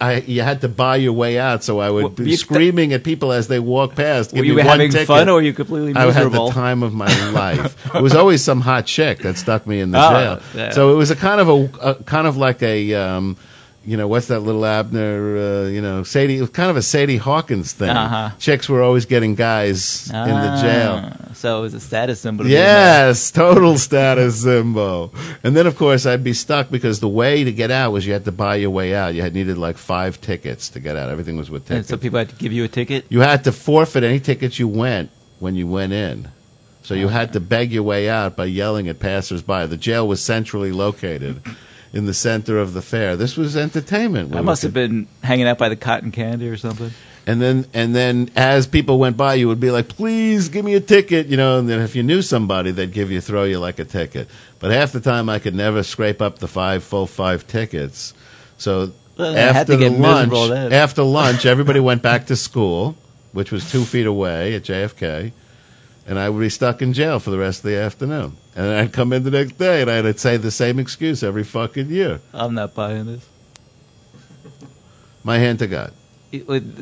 I you had to buy your way out, so I would Well, be screaming at people as they walked past. Were you having ticket. fun or were you completely miserable? I had the time of my [LAUGHS] life. it was always some hot chick that stuck me in the Oh, jail. yeah. So it was a kind of a, a kind of like a. Um, you know what's that little Abner? Uh, you know Sadie. It was kind of a Sadie Hawkins thing. Uh-huh. Chicks were always getting guys in the jail. Ah, So it was a status symbol. to be in there. Yes, total status symbol. And then, of course, I'd be stuck because the way to get out was you had to buy your way out. You had needed like five tickets to get out. Everything was with And tickets. so people had to give you a ticket. you had to forfeit any tickets you went when you went in. So you had to beg your way out by yelling at passersby. The jail was centrally located in the center of the fair. This was entertainment. I must have been hanging out by the cotton candy or something. And then, and then, as people went by, you would be like, "Please give me a ticket," you know. And then, if you knew somebody, they'd give you, throw you like a ticket. But half the time, I could never scrape up the five full five tickets. So Well, after to the get lunch, after lunch, everybody [LAUGHS] went back to school, which was two feet away at JFK, and I would be stuck in jail for the rest of the afternoon. And then I'd come in the next day, and I'd say the same excuse every fucking year. I'm not buying this. My hand to God.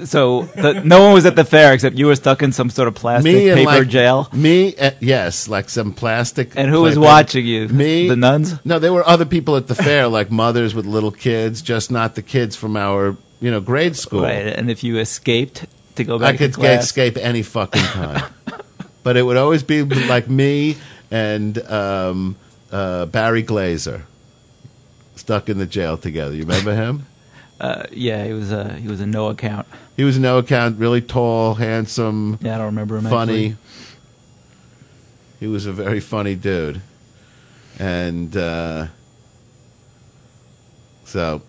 So the, no one was at the fair except you were stuck in some sort of plastic me paper like, jail. Me, uh, yes, like some plastic. And who was paper. watching you? Me, The nuns? No, there were other people at the fair, like mothers with little kids, just not the kids from our, you know, grade school. Right. And if you escaped to go back I could escape any fucking time, [LAUGHS] but it would always be like me and um, uh, Barry Glazer stuck in the jail together. You remember him? [LAUGHS] uh, yeah, he was a he was a no account. He was a no account, really tall, handsome. Yeah, I don't remember him. funny. actually. He was a very funny dude, and uh, so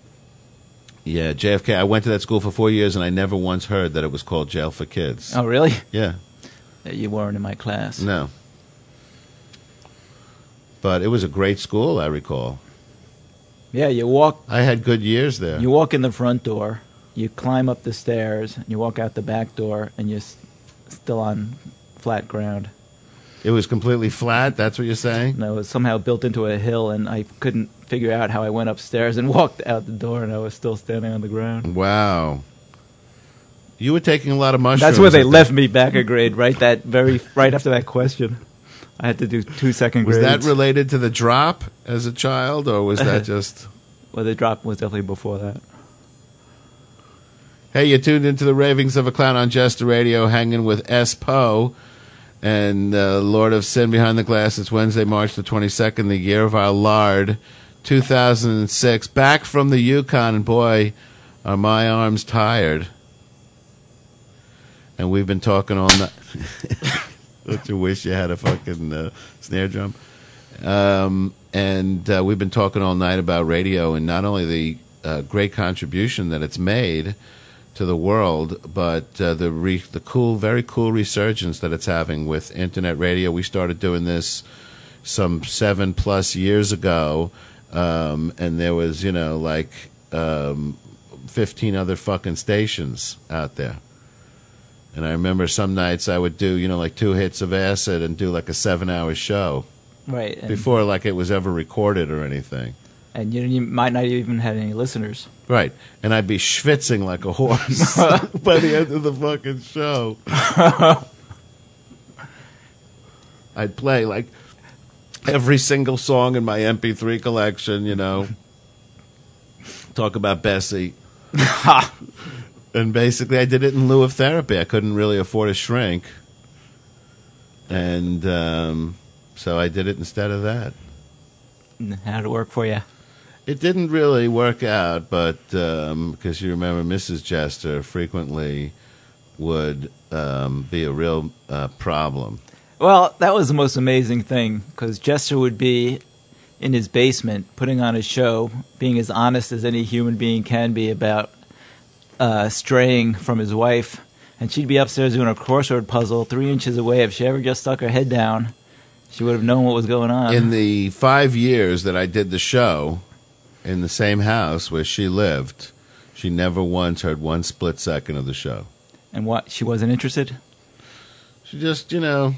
yeah, JFK. I went to that school for four years, and I never once heard that it was called jail for kids. Oh, really? Yeah, Yeah, You weren't in my class. no. But it was a great school. I recall. Yeah, you walk. I had good years there. You walk in the front door, you climb up the stairs, and you walk out the back door, and you're s- still on flat ground. It was completely flat. That's what you're saying. No, it was somehow built into a hill, and I couldn't figure out how I went upstairs and [LAUGHS] walked out the door, and I was still standing on the ground. Wow. You were taking a lot of mushrooms. That's where they [LAUGHS] left me back a grade. Right, that very right after that question, I had to do two second Was grades. that related to the drop as a child, or was that [LAUGHS] just? well, the drop was definitely before that. Hey, you tuned into the ravings of a clown on Jester Radio, hanging with SPo and uh, Lord of Sin behind the glass. It's Wednesday, March the 22nd, the year of our Lord, 2006. Back from the Yukon, and boy, are my arms tired. And we've been talking all night. [LAUGHS] [LAUGHS] Don't you wish you had a fucking uh, snare drum? Um, and uh, we've been talking all night about radio and not only the uh, great contribution that it's made to the world, but uh, the re- the cool, very cool resurgence that it's having with internet radio. We started doing this some seven plus years ago, um, and there was you know like um, fifteen other fucking stations out there. And I remember some nights I would do, you know, like two hits of acid and do like a seven hour show Right, before like it was ever recorded or anything. and you, you might not even have any listeners. Right. And I'd be schwitzing like a horse [LAUGHS] [LAUGHS] by the end of the fucking show. [LAUGHS] I'd play like every single song in my MP3 collection, you know. Talk about Bessie. And basically, I did it in lieu of therapy. I couldn't really afford a shrink. And um, so I did it instead of that. How did it work for you? It didn't really work out, but because you remember, Mrs. Jester frequently would um, be a real uh, problem. Well, that was the most amazing thing because Jester would be in his basement putting on a show, being as honest as any human being can be about uh, straying from his wife, and she'd be upstairs doing a crossword puzzle three inches away. If she ever just stuck her head down, she would have known what was going on. In the five years that I did the show in the same house where she lived, she never once heard one split second of the show. and what? She wasn't interested. She just, you know,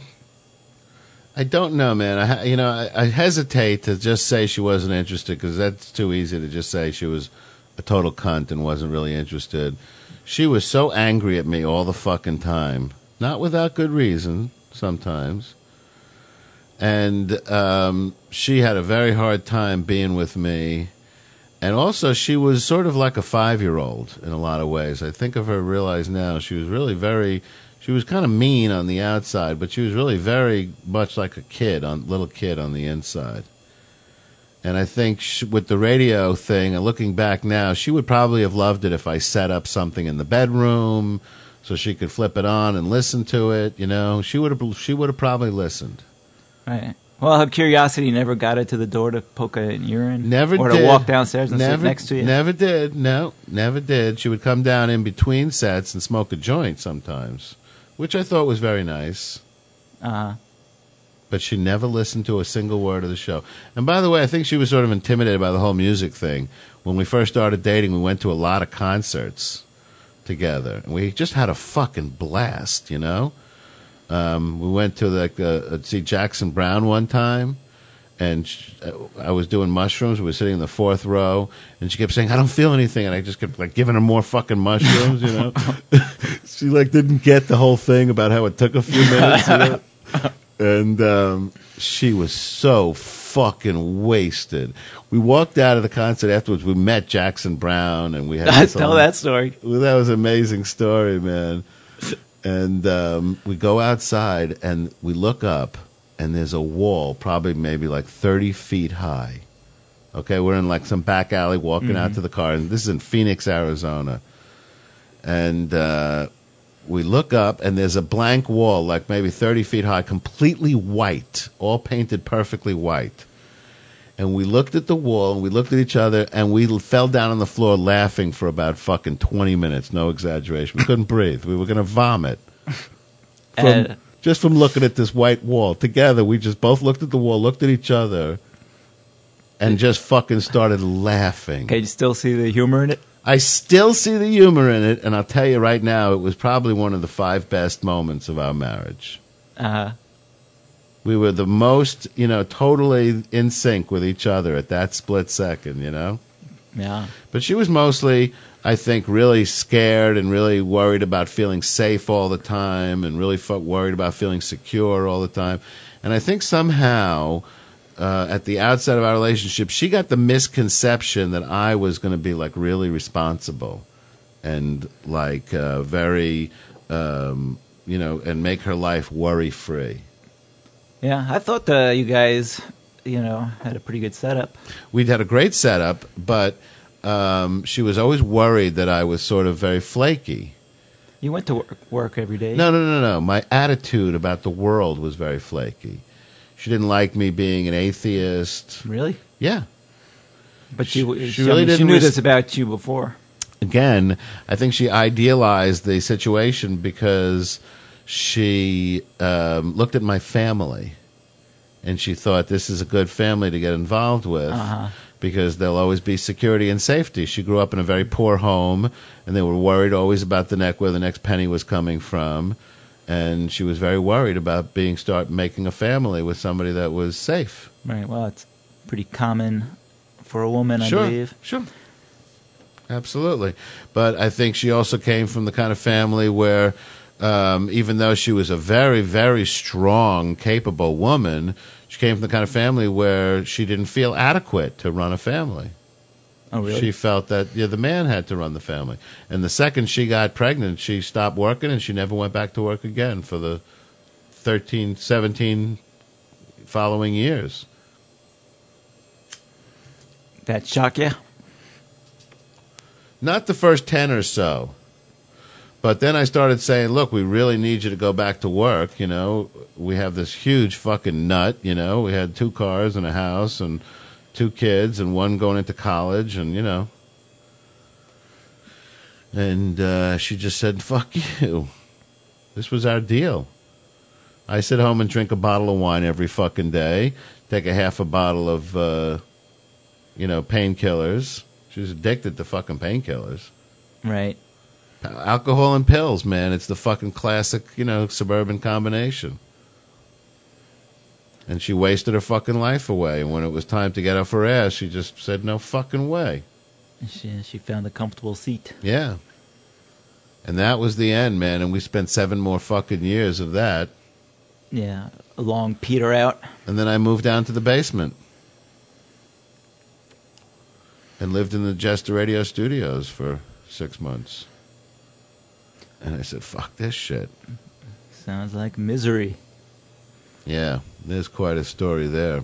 I don't know, man. I, you know, I, I hesitate to just say she wasn't interested because that's too easy to just say she was a total cunt and wasn't really interested. She was so angry at me all the fucking time, not without good reason sometimes. And um, she had a very hard time being with me. And also, she was sort of like a five year old in a lot of ways. I think of her, realize now, she was really very, she was kind of mean on the outside, but she was really very much like a kid, on little kid on the inside. And I think sh with the radio thing, and looking back now, she would probably have loved it if I set up something in the bedroom so she could flip it on and listen to it. You know, she would have, she would have probably listened. Right. Well, her curiosity never got her to the door to poke an urine. Never or did. to walk downstairs and never, sit next to you. Never did. No, never did. She would come down in between sets and smoke a joint sometimes, which I thought was very nice. Uh, But she never listened to a single word of the show. And by the way, I think she was sort of intimidated by the whole music thing. When we first started dating, we went to a lot of concerts together, and we just had a fucking blast. You know, um, we went to like uh, see Jackson Browne one time, and sh I was doing mushrooms. We were sitting in the fourth row, and she kept saying, "I don't feel anything," and I just kept like giving her more fucking mushrooms. You know, [LAUGHS] [LAUGHS] she like didn't get the whole thing about how it took a few minutes. You know? [LAUGHS] and um, she was so fucking wasted. We walked out of the concert afterwards. We met Jackson Browne, and we had [LAUGHS] this Tell that story. Well, that was an amazing story, man. And um, we go outside, and we look up, and there's a wall, probably maybe like thirty feet high. Okay, we're in like some back alley, walking out Mhm. to the car, and this is in Phoenix, Arizona. And uh, we look up, and there's a blank wall, like maybe 30 feet high, completely white, all painted perfectly white. And we looked at the wall, and we looked at each other, and we fell down on the floor laughing for about fucking 20 minutes, no exaggeration. We couldn't breathe. We were going to vomit. [LAUGHS] From, And- just from looking at this white wall. Together, we just both looked at the wall, looked at each other, and just fucking started laughing. Can you still see the humor in it? I still see the humor in it, and I'll tell you right now, it was probably one of the five best moments of our marriage. Uh, We were the most, you know, totally in sync with each other at that split second, you know? yeah. But she was mostly, I think, really scared and really worried about feeling safe all the time and really worried about feeling secure all the time. And I think somehow, uh, at the outset of our relationship, she got the misconception that I was going to be like really responsible and like uh, very, um, you know, and make her life worry free. Yeah, I thought uh, you guys, you know, had a pretty good setup. We'd had a great setup, but um, she was always worried that I was sort of very flaky. You went to work, work every day. No, no, no, no. My attitude about the world was very flaky. She didn't like me being an atheist. Really? Yeah. But she, She- she, she I really mean, didn't knew res- this about you before. Again, I think she idealized the situation because she um, looked at my family and she thought this is a good family to get involved with. Uh-huh. because there'll always be security and safety. She grew up in a very poor home, and they were worried always about the neck where the next penny was coming from, and she was very worried about being start making a family with somebody that was safe. Right. Well, it's pretty common for a woman, I Sure, believe. Sure. Absolutely. But I think she also came from the kind of family where, um, even though she was a very, very strong, capable woman, she came from the kind of family where she didn't feel adequate to run a family. Oh, really? She felt that yeah, the man had to run the family. And the second she got pregnant, she stopped working and she never went back to work again for the 13, 17 following years. That shock you? Not the first 10 or so. But then I started saying, look, we really need you to go back to work. You know, we have this huge fucking nut. You know, we had two cars and a house and two kids and one going into college and, you know. And uh, she just said, fuck you. This was our deal. I sit home and drink a bottle of wine every fucking day, take a half a bottle of, uh, you know, painkillers. She was addicted to fucking painkillers. Right. Alcohol and pills, man. It's the fucking classic, you know, suburban combination. And she wasted her fucking life away. And when it was time to get off her ass, she just said, no fucking way. She, she found a comfortable seat. Yeah. And that was the end, man. And we spent seven more fucking years of that. Yeah. A long peter out. And then I moved down to the basement and lived in the Jester Radio studios for six months. And I said, fuck this shit. Sounds like misery. Yeah, there's quite a story there.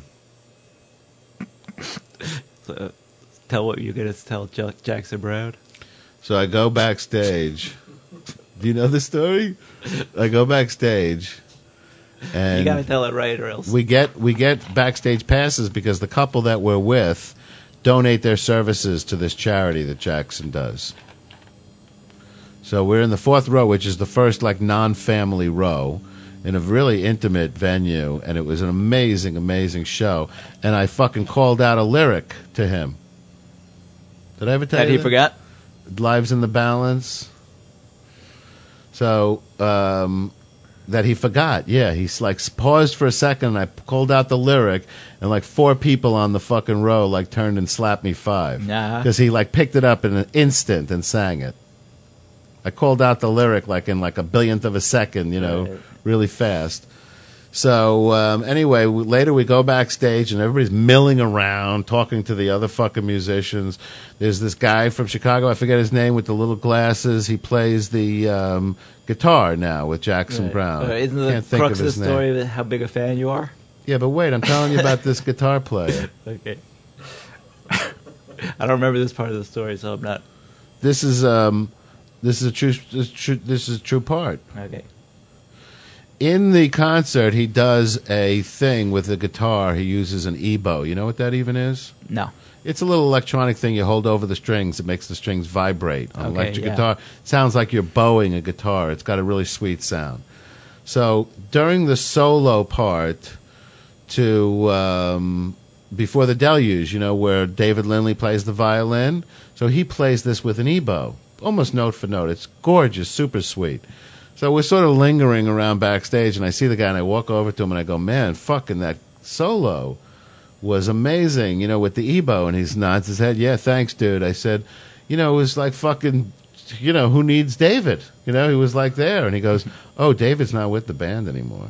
So, tell what you're going to tell Ja- Jackson Browne. So I go backstage. Do you know the story? I go backstage, and you got to tell it right, or else. we get we get backstage passes because the couple that we're with donate their services to this charity that Jackson does. So we're in the fourth row, which is the first like non-family row, in a really intimate venue, and it was an amazing, amazing show. And I fucking called out a lyric to him. Did I ever tell That you That he forgot? Lives in the Balance. So um, that he forgot. Yeah, he's like paused for a second. And I called out the lyric, and like four people on the fucking row like turned and slapped me five Nah. because he like picked it up in an instant and sang it. I called out the lyric like in like a billionth of a second, you know, Right. Really fast. So um, anyway, we, later we go backstage and everybody's milling around, talking to the other fucking musicians. There's this guy from Chicago, I forget his name, with the little glasses. He plays the um, guitar now with Jackson Right. Browne. Uh, isn't the Can't think crux of of the story name. how big a fan you are? Yeah, but wait, I'm telling you about this [LAUGHS] guitar player. Okay. I don't remember this part of the story, so I'm not. This is um, this is a true this, is true, this is a true part. Okay. In the concert, he does a thing with the guitar. He uses an EBow. You know what that even is? No. It's a little electronic thing you hold over the strings. It makes the strings vibrate. An Okay, electric yeah. guitar sounds like you're bowing a guitar. It's got a really sweet sound. So during the solo part to um, before the deluge, you know, where David Lindley plays the violin. So he plays this with an EBow, almost note for note. It's gorgeous, super sweet. So we're sort of lingering around backstage, and I see the guy, and I walk over to him, and I go, "Man, fucking that solo was amazing," you know, with the EBow. And he nods his head, "Yeah, thanks, dude." I said, "You know, it was like fucking." You know, who needs David? You know, he was like there. And he goes, Oh, David's not with the band anymore.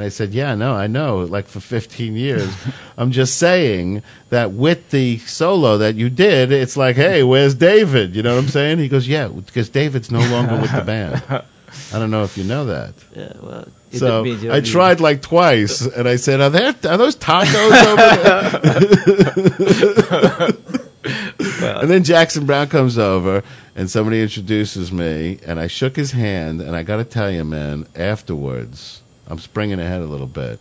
And I said, Yeah, no, I know, like for 15 years. [LAUGHS] I'm just saying that with the solo that you did, it's like, hey, where's David? You know what I'm saying? He goes, Yeah, because David's no longer with the band. I don't know if you know that. Yeah, well, So I tried like twice, and I said, "Are there are those tacos over there?" [LAUGHS] and then Jackson Browne comes over, and somebody introduces me, and I shook his hand, and I got to tell you, man, afterwards, I'm springing ahead a little bit.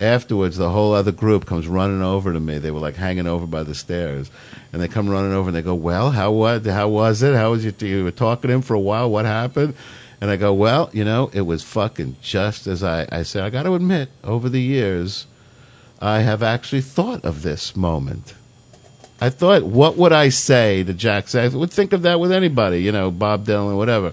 Afterwards, the whole other group comes running over to me. They were like hanging over by the stairs, and they come running over and they go, "Well, how was how was it? How was you? You were talking to him for a while. What happened?" And I go, "Well, you know, it was fucking just as I I said. I got to admit, over the years, I have actually thought of this moment. I thought, what would I say to Jack Jackson? I would think of that with anybody, you know, Bob Dylan, whatever."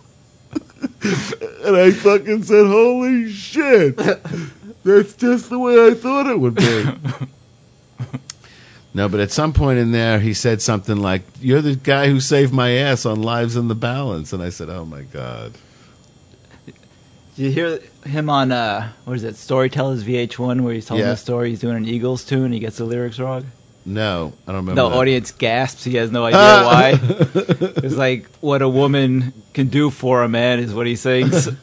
and I fucking said, "Holy shit!" That's just the way I thought it would be. [LAUGHS] No, but at some point in there, he said something like, "You're the guy who saved my ass on Lives in the Balance," and I said, "Oh my god." Did you hear him on uh, what is it, Storytellers VH1, where he's telling Yeah. the story? He's doing an Eagles tune. He gets the lyrics wrong. No, I don't remember. The that. audience gasps. He has no idea ah. why. [LAUGHS] It's like what a woman can do for a man is what he sings, [LAUGHS] and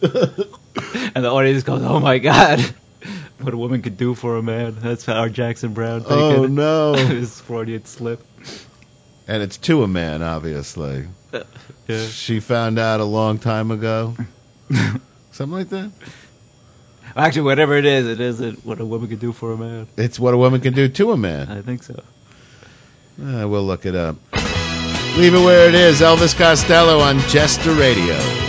the audience goes, "Oh my god, [LAUGHS] what a woman could do for a man." That's our Jackson Browne. Oh, thinking. Oh, no. his Freudian slip. and it's to a man, obviously. Yeah. She found out a long time ago. Something like that. Actually, whatever it is, it isn't what a woman can do for a man. It's what a woman can do to a man. I think so. Uh, we'll look it up. Leave it where it is. Elvis Costello on Jester Radio.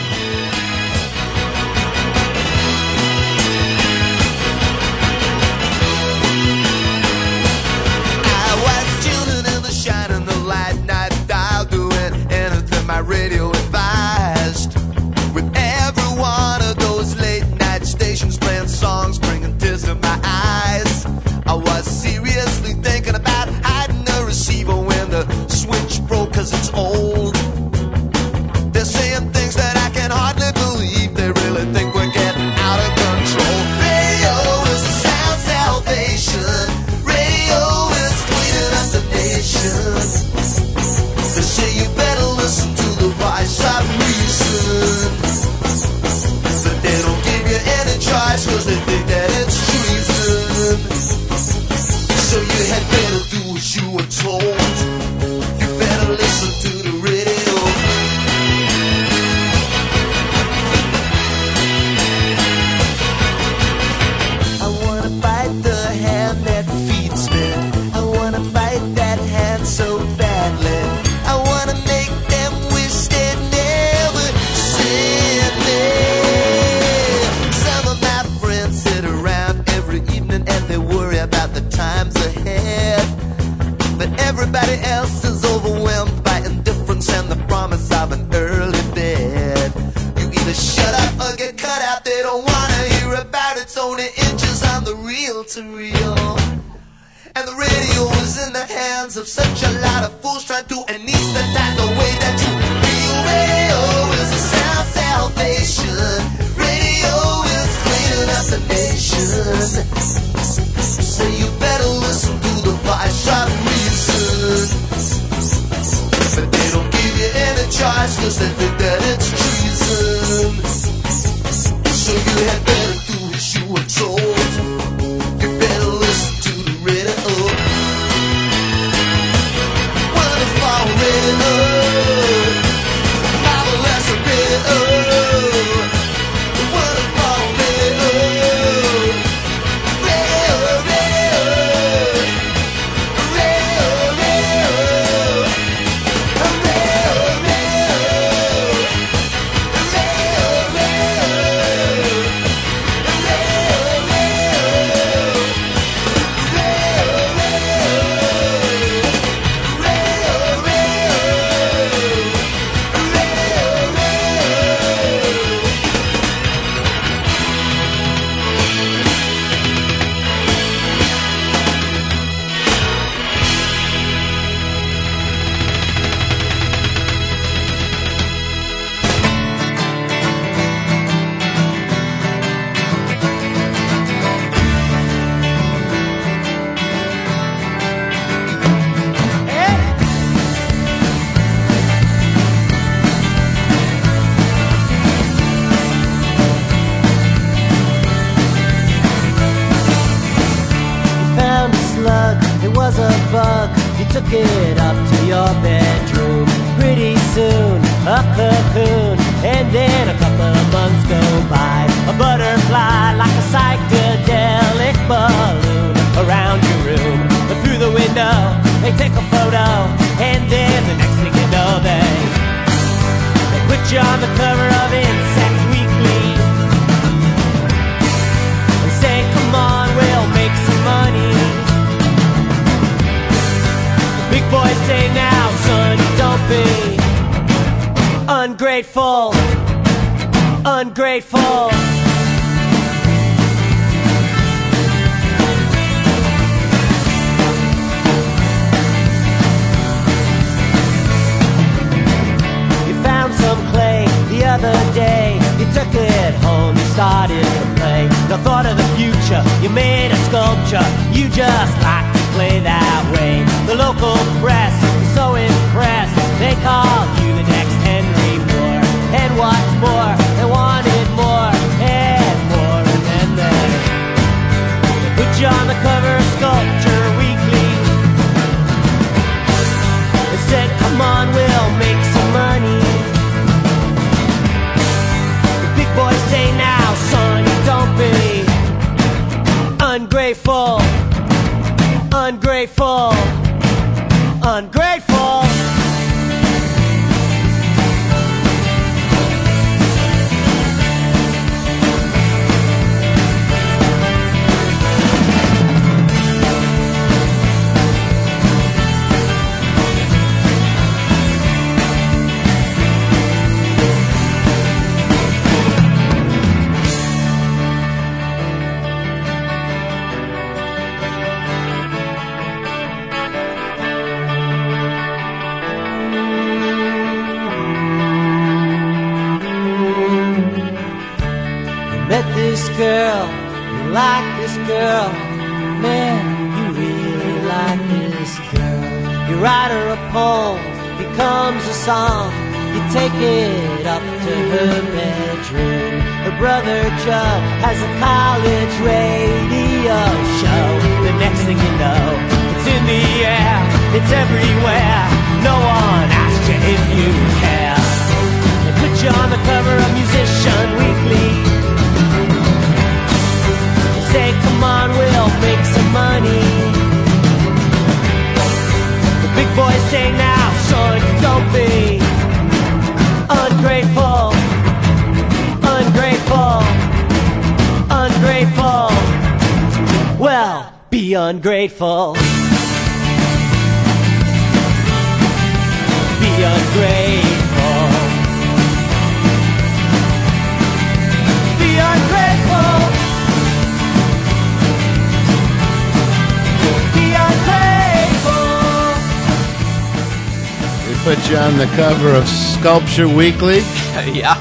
Cover of Sculpture Weekly. [LAUGHS] yeah.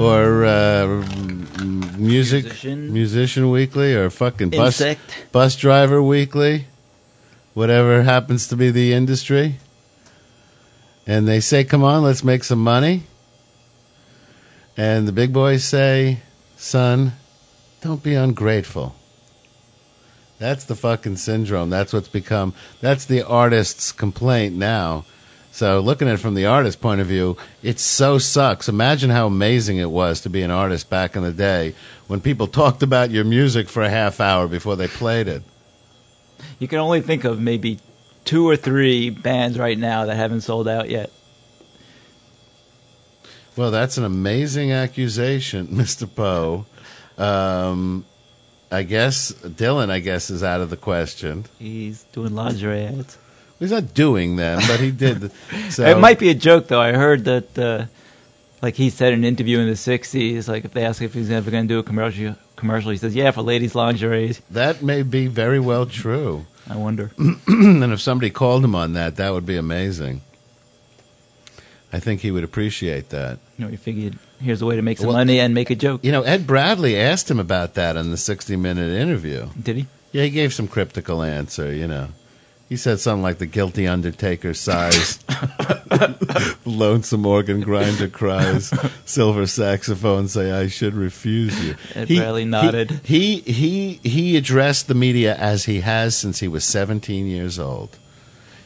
Or uh, music Musician. musician weekly or fucking bus Insect. bus driver weekly, whatever happens to be the industry. And they say, "Come on, let's make some money." And the big boys say, "Son, don't be ungrateful." That's the fucking syndrome. That's what's become. That's the artist's complaint now. So looking at it from the artist's point of view, it so sucks. Imagine how amazing it was to be an artist back in the day when people talked about your music for a half hour before they played it. You can only think of maybe two or three bands right now that haven't sold out yet. Well, that's an amazing accusation, [LAUGHS] Mr. Poe. Um, I guess Dylan, I guess, is out of the question. He's doing lingerie ads. He's not doing them, but he did. [LAUGHS] So it might be a joke though. I heard that, uh, like he said in an interview in the '60s, like if they ask if he's ever going to do a commercial, commercial, he says, "Yeah, for ladies' lingerie." That may be very well true. I wonder. [CLEARS THROAT] and if somebody called him on that, that would be amazing. I think he would appreciate that. You know, he figured here's a way to make some Well, money and make a joke. You know, Ed Bradley asked him about that in the 60 minute interview. Did he? Yeah, he gave some cryptical answer, you know. He said something like the guilty undertaker sighs, [LAUGHS] lonesome organ grinder cries, silver saxophone say, I should refuse you. Ed Bradley nodded. He, he, he, he addressed the media as he has since he was 17 years old.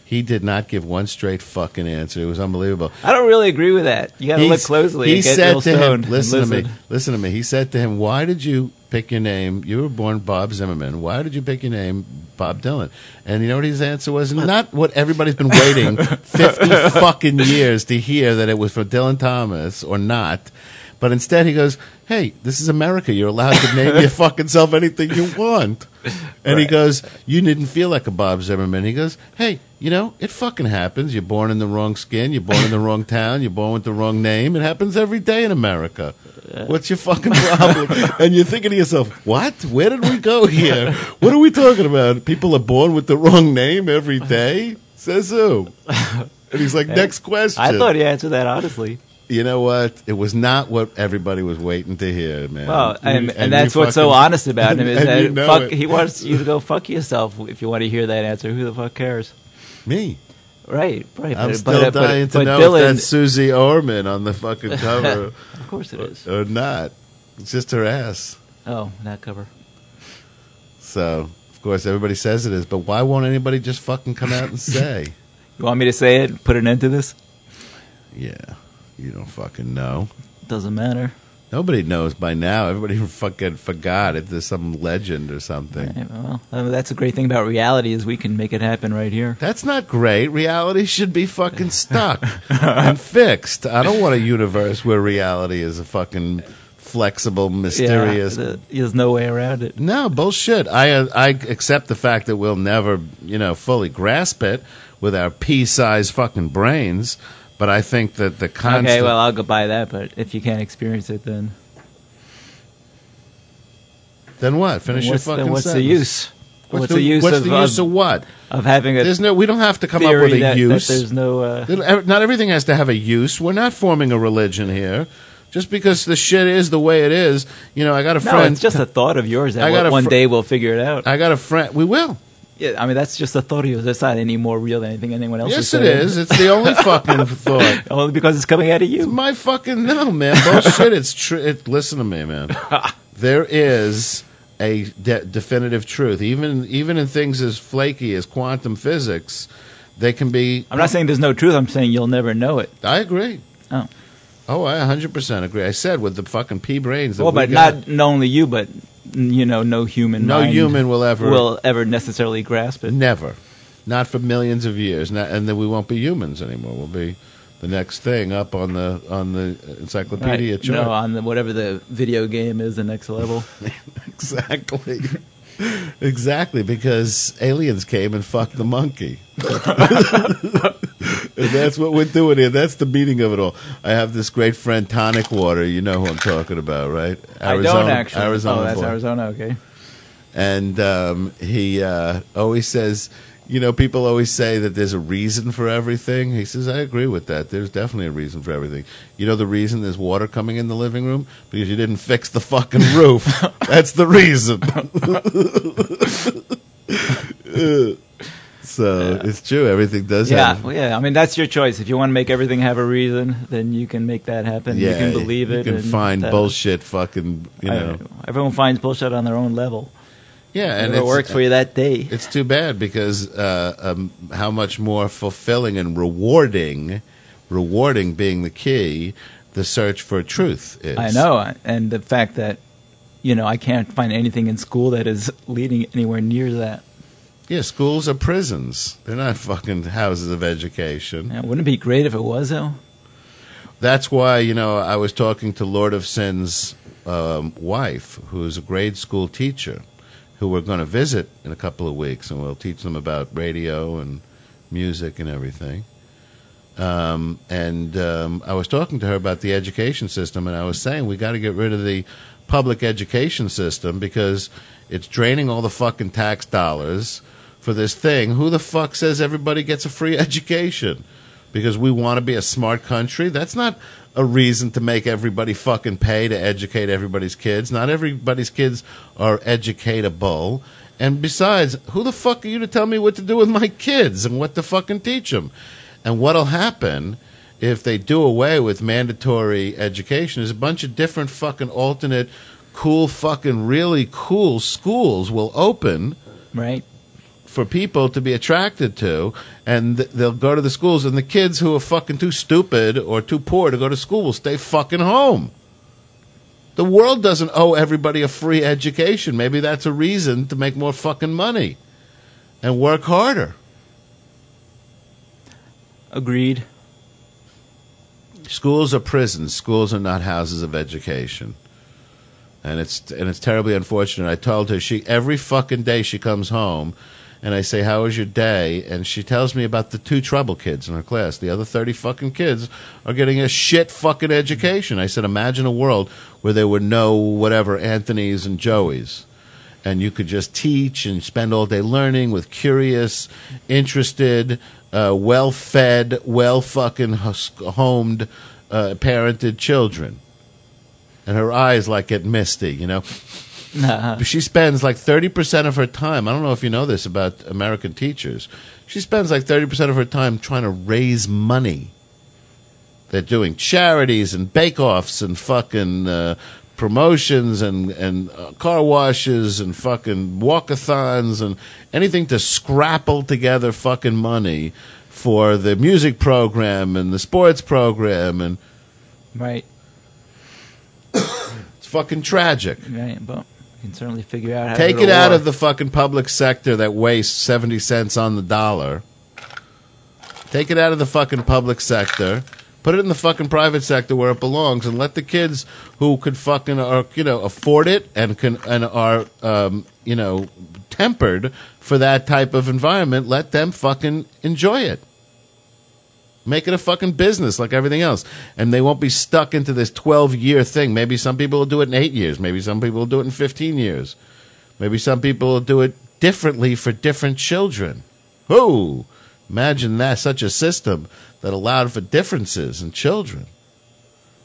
He did not give one straight fucking answer. It was unbelievable. I don't really agree with that. You got to look closely. He said to him, "Listen to me, listen to me." He said to him, "Why did you pick your name? You were born Bob Zimmerman. Why did you pick your name Bob Dylan?" And you know what his answer was? Not what everybody's been waiting [LAUGHS] fifty fucking years to hear that it was for Dylan Thomas or not. But instead, he goes, "Hey, this is America. You're allowed to name your [LAUGHS] fucking self anything you want." And he goes, "You didn't feel like a Bob Zimmerman." He goes, "Hey, you know, it fucking happens. You're born in the wrong skin. You're born in the wrong town. You're born with the wrong name. It happens every day in America. What's your fucking [LAUGHS] problem?" and you're thinking to yourself, "What? Where did we go here? What are we talking about? People are born with the wrong name every day." Says who? And he's like, [LAUGHS] "Next question." I thought he answered that honestly. You know what? It was not what everybody was waiting to hear, man. Well, and, You- and, that's what's so honest about [LAUGHS] him is that you know fuck, he wants you to go fuck yourself if you want to hear that answer. Who the fuck cares? Me. Right, right. I'm but, still but, but- dying to but know Dylan, if that's Susie Orman on the fucking [LAUGHS] cover. Of course it is. Or not. It's just her ass. Oh, that cover. So, of course, everybody says it is, but why won't anybody just fucking come out and [LAUGHS] say? You want me to say it? Put an end to this? Yeah, you don't fucking know. Doesn't matter. Nobody knows by now. Everybody [LAUGHS] fucking forgot if there's some legend or something. Right, well, uh, that's the great thing about reality is we can make it happen right here. That's not great. Reality should be fucking stuck [LAUGHS] and fixed. I don't want a universe where reality is a fucking flexible, mysterious. Yeah, there's no way around it. No bullshit. I uh, I accept the fact that we'll never, you know, fully grasp it with our pea-sized fucking brains. But I think that the constant. Okay, well, I'll go buy that, but if you can't experience it, then then what? Finish what's, your then fucking. what's the use? What's, the, use what's of, the use of, of what? of having a There's no. We don't have to come up with a that, use. That there's no. Uh, Not everything has to have a use. We're not forming a religion here. Just because the shit is the way it is, you know. I got a no, friend. it's just a thought of yours that I got one one fr- day we'll figure it out. I got a friend. We will. Yeah, I mean that's just a thought of. That's not any more real than anything anyone else. Yes, is it It's the only fucking [LAUGHS] thought. Only because it's coming out of you. It's my fucking no, man. Bullshit. It's true. It, listen to me, man. [LAUGHS] there is a de- definitive truth, even even in things as flaky as quantum physics. They can be. I'm not saying there's no truth. I'm saying you'll never know it. I agree. Oh. Oh, I 100% agree. I said with the fucking pea brains that Well, we but got. not, not only you, but you know, no human. No human will ever- will ever necessarily grasp it. Never. Not for millions of years. Not, and then we won't be humans anymore. We'll be the next thing up on the on the encyclopedia Right. chart. No, on the, whatever the video game is, the next level. [LAUGHS] exactly. Exactly, because aliens came and fucked the monkey. [LAUGHS] and that's what we're doing here. That's the meaning of it all. I have this great friend, Tonic Water. You know who I'm talking about, right? I don't actually. Arizona oh, that's boy. Arizona. Okay. And um, he uh, always says, you know, people always say that there's a reason for everything. He says, I agree with that. There's definitely a reason for everything. You know, the reason there's water coming in the living room? Because you didn't fix the fucking roof. [LAUGHS] That's the reason. [LAUGHS] [LAUGHS] so it's true. Everything does Yeah, well, yeah. I mean, that's your choice. If you want to make everything have a reason, then you can make that happen. Yeah, you can believe you it. You can find uh, bullshit fucking, you I- know. everyone finds bullshit on their own level. Yeah, and it works for you that day. It's too bad because uh, um, how much more fulfilling and rewarding, rewarding being the key, the search for truth is. I know, and the fact that you know I can't find anything in school that is leading anywhere near that. Yeah, schools are prisons. They're not fucking houses of education. Yeah, wouldn't it be great if it was though? That's why you know I was talking to Lord of Sin's um, wife, who's a grade school teacher, who we're going to visit in a couple of weeks, and we'll teach them about radio and music and everything. Um, and um, I was talking to her about the education system, and I was saying we got to get rid of the public education system because it's draining all the fucking tax dollars for this thing. Who the fuck says everybody gets a free [LAUGHS] education? Because we want to be a smart country? That's not a reason to make everybody fucking pay to educate everybody's kids. Not everybody's kids are educatable. And besides, who the fuck are you to tell me what to do with my kids and what to fucking teach them? And what'll happen if they do away with mandatory education is a bunch of different fucking alternate, cool fucking really cool schools will open Right. For people to be attracted to, and th- they'll go to the schools, and the kids who are fucking too stupid or too poor to go to school will stay fucking home. The world doesn't owe everybody a free education. Maybe that's a reason to make more fucking money and work harder. Agreed. Schools are prisons. Schools are not houses of education. And it's and it's terribly unfortunate. I told her she every fucking day she comes home and I say, How was your day? And she tells me about the two trouble kids in her class. The other thirty fucking kids are getting a shit fucking education. I said, Imagine a world where there were no whatever Anthony's and Joey's. And you could just teach and spend all day learning with curious, interested, uh, well fed, well fucking homed, uh, parented children. And her eyes like get misty, you know. Nah. She spends like 30% of her time. I don't know if you know this about American teachers. She spends like 30% of her time trying to raise money. They're doing charities and bake offs and fucking uh, promotions and, and uh, car washes and fucking walkathons and anything to scrapple together fucking money for the music program and the sports program. And Right. it's fucking tragic. Right. But can certainly figure out how Take to it out of the fucking public sector that wastes 70 cents on the dollar. Take it out of the fucking public sector. Put it in the fucking private sector where it belongs and let the kids who could fucking are, you know, afford it and can and are um, you know, tempered for that type of environment, let them fucking enjoy it. Make it a fucking business like everything else. And they won't be stuck into this 12 year thing. Maybe some people will do it in eight years. Maybe some people will do it in 15 years. Maybe some people will do it differently for different children. Who? Imagine that, such a system that allowed for differences in children.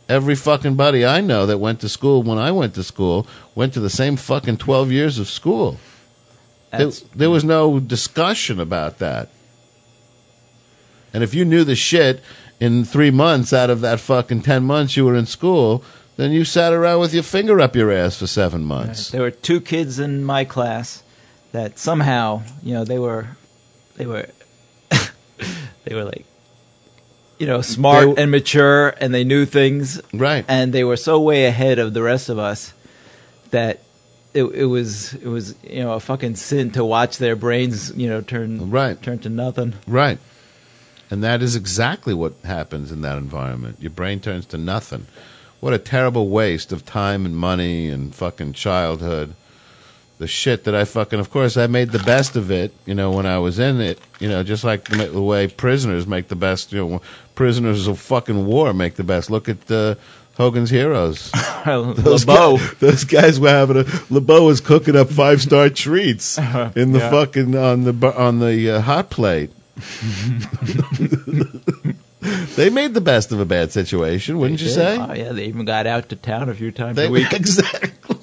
Every fucking buddy I know that went to school when I went to school went to the same fucking 12 years of school. There, there was no discussion about that. And if you knew the shit in three months out of that fucking 10 months you were in school, then you sat around with your finger up your ass for seven months. There were two kids in my class that somehow, you know, they were, they were, [LAUGHS] they were like, you know, smart and mature, and they knew things, right? And they were so way ahead of the rest of us that it, it was, it was, you know, a fucking sin to watch their brains, you know, turn right, turn to nothing. Right. And that is exactly what happens in that environment. Your brain turns to nothing. What a terrible waste of time and money and fucking childhood. The shit that I fucking, of course, I made the best of it, you know, when I was in it, you know, just like the the way prisoners make the best, you know, prisoners of fucking war make the best. Look at uh, Hogan's Heroes. [LAUGHS] those, LeBeau. guys, those guys were having a, LeBeau was cooking up five star treats [LAUGHS] in the Yeah. fucking, on the, on the uh, hot plate. [LAUGHS] they made the best of a bad situation, wouldn't you They say? Oh yeah, they even got out to town a few times They- a week. [LAUGHS] exactly.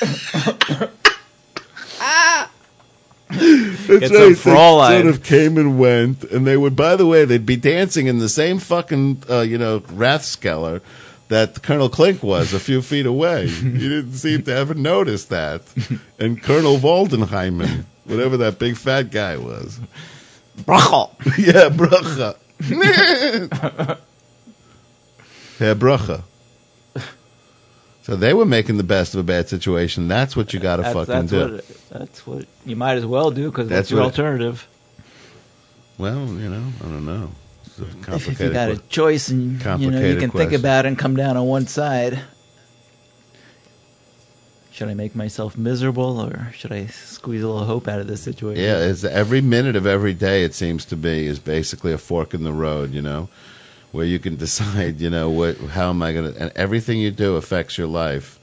[LAUGHS] That's Get some right. They sort of came and went, and they would. By the way, they'd be dancing in the same fucking, uh, you know, Rathskeller that Colonel Klink was a few feet away. you didn't seem to ever notice that. And Colonel Waldenheimen, whatever that big fat guy was, Bruchel. [LAUGHS] yeah, Brucha. Herr [LAUGHS] Bracha. So they were making the best of a bad situation. That's what you got to fucking that's do. what that's what you might as well do because That's that's your what- alternative. Well, you know, I don't know. It's a If, if you complicated got a choice and you know you can question. think about it and come down on one side. Should I make myself miserable or should I squeeze a little hope out of this situation? Yeah, it's every minute of every day. It seems to be is basically a fork in the road. You know, where you can [LAUGHS] decide. You know, what how am I going to? And everything you do affects your life.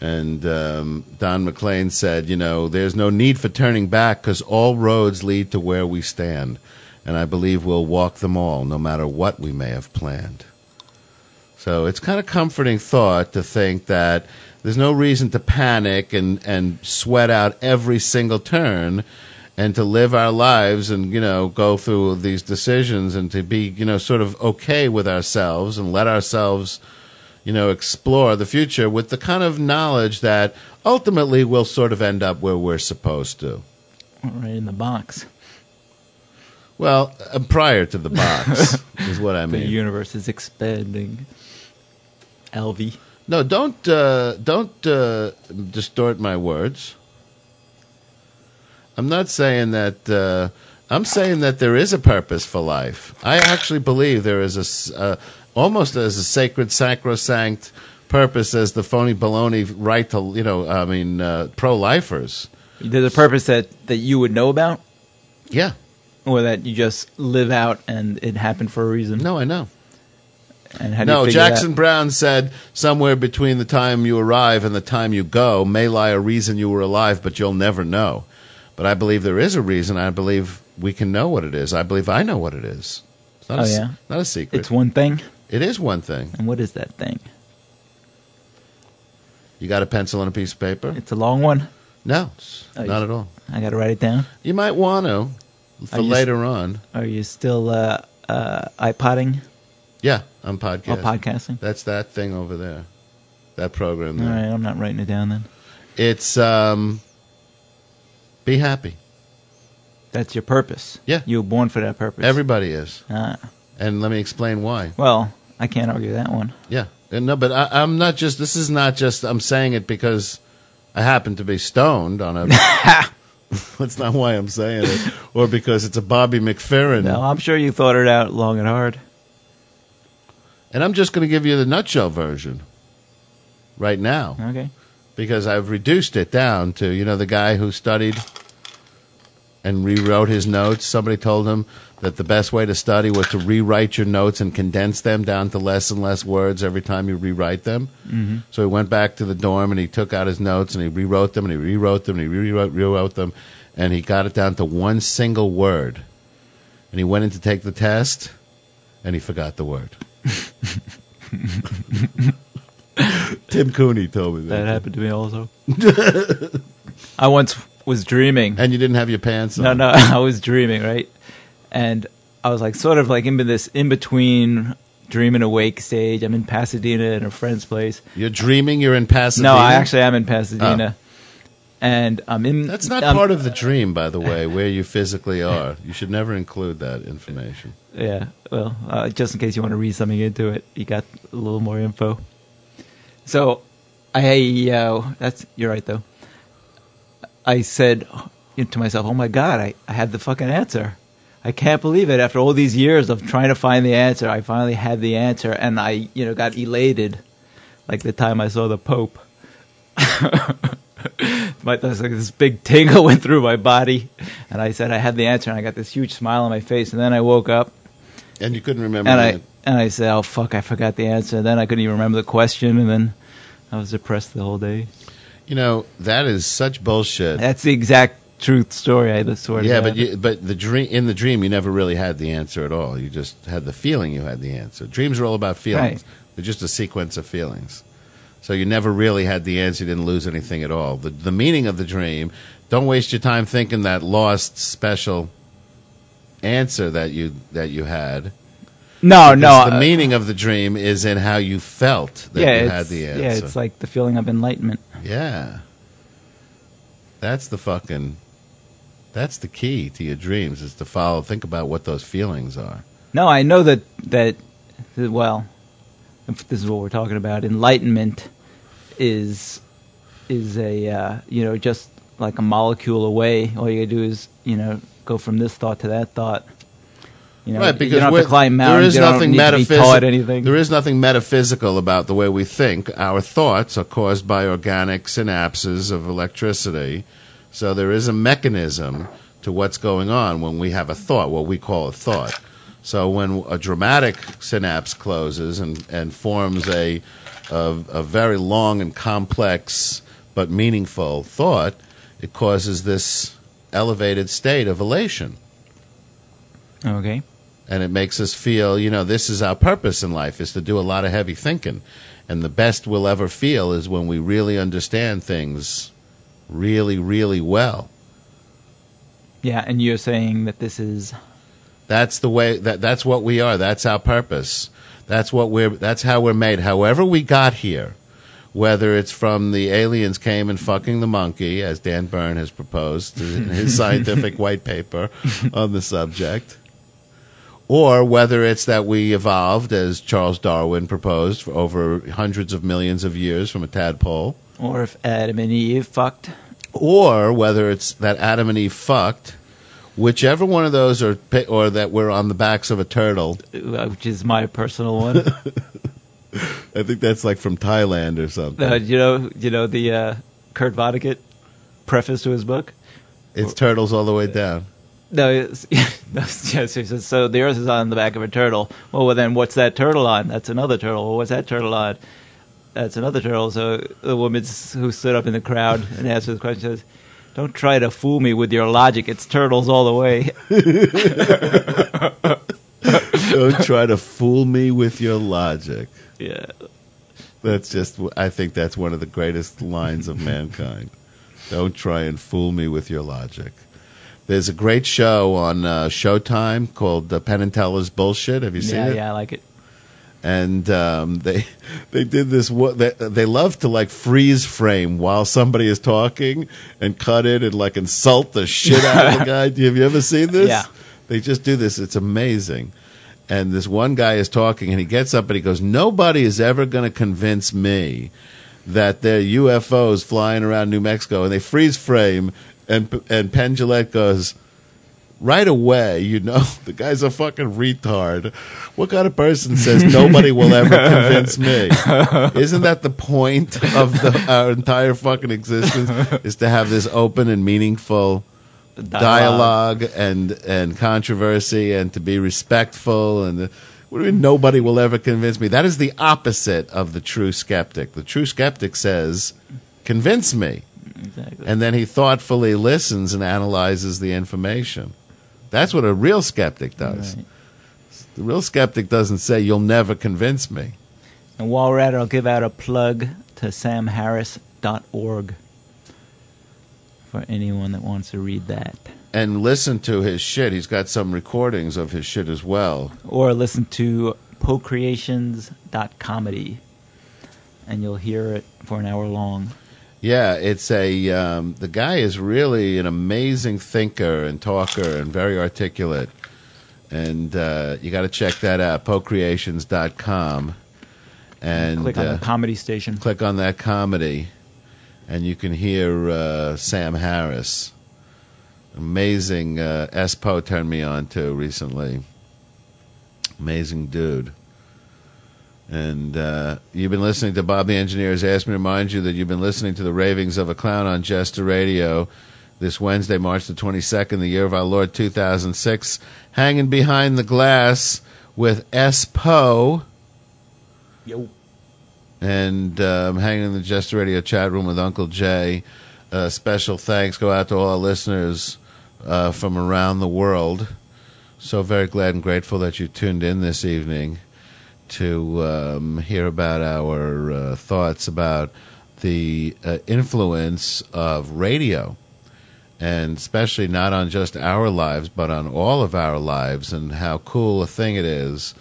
And um, Don McLean said, you know, there's no need for turning back because all roads lead to where we stand, and I believe we'll walk them all, no matter what we may have planned. So it's kind of comforting thought to think that there's no reason to panic and, and sweat out every single turn and to live our lives and, you know, go through these decisions and to be, you know, sort of okay with ourselves and let ourselves, you know, explore the future with the kind of knowledge that ultimately we'll sort of end up where we're supposed to. Right in the box. Well, uh, prior to the box [LAUGHS] is what I mean. The universe is expanding. LV. No, don't uh, don't uh, distort my words. I'm not saying that. Uh, I'm saying that there is a purpose for life. I actually believe there is a uh, almost as a sacred, sacrosanct purpose as the phony baloney right to you know. I mean, uh, pro-lifers. There's a purpose that, that you would know about? Yeah. Or that you just live out and it happened for a reason? No, I know. And how no, Jackson that? Browne said somewhere between the time you arrive and the time you go may lie a reason you were alive, but you'll never know. But I believe there is a reason. I believe we can know what it is. I believe I know what it is. It's not Oh, a, yeah? not a secret. It's one thing? It is one thing. And what is that thing? You got a pencil and a piece of paper? It's a long one? No, Oh, not at all. I got to write it down? You might want to for Are you s- later on. Are you still uh, uh, iPodding? Yeah, I'm podcasting. Oh, podcasting? That's that thing over there. That program All there. right, I'm not writing it down then. It's um, be happy. That's your purpose. Yeah. You were born for that purpose. Everybody is. Ah. And let me explain why. Well, I can't argue that one. Yeah. And no, but I, I'm not just. This is not just. I'm saying it because I happen to be stoned on a. [LAUGHS] [LAUGHS] That's not why I'm saying it, or because it's a Bobby McFerrin. No, I'm sure you thought it out long and hard. And I'm just going to give you the nutshell version right now. Okay. Because I've reduced it down to, you know, the guy who studied and rewrote his notes. Somebody told him that the best way to study was to rewrite your notes and condense them down to less and less words every time you rewrite them. Mhm. So he went back to the dorm and he took out his notes and he rewrote them and he rewrote them and he rewrote, rewrote them and he got it down to one single word. And he went in to take the test and he forgot the word. [LAUGHS] Tim Cooney told me that. That happened to me also. [LAUGHS] I once was dreaming. And you didn't have your pants on. no, no, [LAUGHS] I was dreaming, right? And I was like sort of like in this in between dream and awake stage. I'm in Pasadena at a friend's place. You're dreaming you're in Pasadena? No, I actually am in Pasadena. Ah. And I'm in That's not I'm- part of the dream, by the way, where you physically are. You should never include that information. Yeah, well, uh, just in case you want to read something into it, you got a little more info. So, I uh, that's you're right though. I said to myself, "Oh my god, I, I have the fucking answer! I can't believe it! After all these years of trying to find the answer, I finally had the answer, and I, you know, got elated, like the time I saw the Pope. [LAUGHS] [LAUGHS] my like this big tingle [LAUGHS] went through my body, and I said I had the answer, and I got this huge smile on my face, and then I woke up, And you couldn't remember and I and I said, "Oh fuck, I forgot the answer." Then I couldn't even remember the question, and then I was depressed the whole day. You know, that is such bullshit. That's the exact truth story. I swear. to yeah, but you, but the dream in the dream you never really had the answer at all. You just had the feeling you had the answer. Dreams are all about feelings. Right. They're just a sequence of feelings. So you never really had the answer. You didn't lose anything at all. The the meaning of the dream. Don't waste your time thinking that lost special answer that you that you had. No, no, The uh, meaning of the dream is in how you felt that yeah, you had the answer. yeah, it's like the feeling of enlightenment. Yeah. That's the fucking that's the key to your dreams is to follow think about what those feelings are. No, I know that that well, this is what we're talking about. Enlightenment is is a uh, you know just like a molecule away. All you gotta do is you know go from this thought to that thought. You know, right, because you don't have we're- to climb there mountains. is nothing be metaphysical. There is nothing metaphysical about the way we think. Our thoughts are caused by organic synapses of electricity. So there is a mechanism to what's going on when we have a thought, what we call a thought. So when a dramatic synapse closes and, and forms a, a a very long and complex but meaningful thought, it causes this elevated state of elation. Okay. and it makes us feel you know this is our purpose in life is to do a lot of heavy thinking. And the best we'll ever feel is when we really understand things really really well. Yeah, and you're saying that this is that's the way that that's what we are. That's our purpose that's what we're that's how we're made however we got here whether it's from the aliens came and fucking the monkey, as Dan Byrne has proposed in [LAUGHS] his scientific white paper on the subject, or whether it's that we evolved, as Charles Darwin proposed, for over hundreds of millions of years from a tadpole, Or if Adam and Eve fucked. or whether it's that Adam and Eve fucked. Whichever one of those, are, or that we're on the backs of a turtle. uh, which is my personal one. [LAUGHS] I think that's like from Thailand or something. Uh, you know, you know the uh, Kurt Vonnegut preface to his book. It's turtles all the way down. No, it's, [LAUGHS] yes, yes, he says, so the Earth is on the back of a turtle. Well, well, then what's that turtle on? That's another turtle. Well, what's that turtle on? That's another turtle. So the woman who stood up in the crowd and asked the question says, "Don't try to fool me with your logic. It's turtles all the way." [LAUGHS] Don't try to fool me with your logic. yeah. That's just, I think that's one of the greatest lines of mankind. Don't try and fool me with your logic. There's a great show on uh, Showtime called uh, Penn and Teller's Bullshit. Have you seen it? yeah, it? yeah, I like it. And um, [LAUGHS] they they did this. They, they love to like freeze frame while somebody is talking and cut it and like insult the shit out of the [LAUGHS] guy. Have you ever seen this? Yeah. They just do this. It's amazing. And this one guy is talking, and he gets up and he goes, "Nobody is ever going to convince me that there are UFOs flying around New Mexico." And they freeze frame, and and Penn Jillette goes right away, you know, [LAUGHS] the guy's a fucking retard. What kind of person says nobody will ever convince me? [LAUGHS] Isn't that the point of the, our entire fucking existence? Is to have this open and meaningful dialogue, and and controversy, and to be respectful. And what do you mean nobody will ever convince me? That is the opposite of the true skeptic. The true skeptic says, "Convince me." Exactly. and then he thoughtfully listens and analyzes the information. That's what a real skeptic does. The real skeptic doesn't say, You'll never convince me. And while we're at it, I'll give out a plug to samharris.org for anyone that wants to read that. And listen to his shit. He's got some recordings of his shit as well. Or listen to pocreations.comedy, and you'll hear it for an hour long. Yeah, it's a. Um, the guy is really an amazing thinker and talker and very articulate. And uh, you got to check that out, pocreations.com. And Click on uh, the comedy station. click on that comedy, and you can hear uh, Sam Harris. Amazing. Uh, SPo turned me on to recently. Amazing dude. And uh, you've been listening to Bob the Engineer has asked Me to remind you that you've been listening to the ravings of a clown on Jester Radio this Wednesday, March the 22nd, the year of our Lord 2006, hanging behind the glass with SPo. Yo. And um, hanging in the Jester Radio chat room with Uncle Jay. Uh, special thanks go out to all our listeners uh, from around the world. So very glad and grateful that you tuned in this evening to um, hear about our uh, thoughts about the uh, influence of radio, and especially not on just our lives, but on all of our lives, and how cool a thing it is.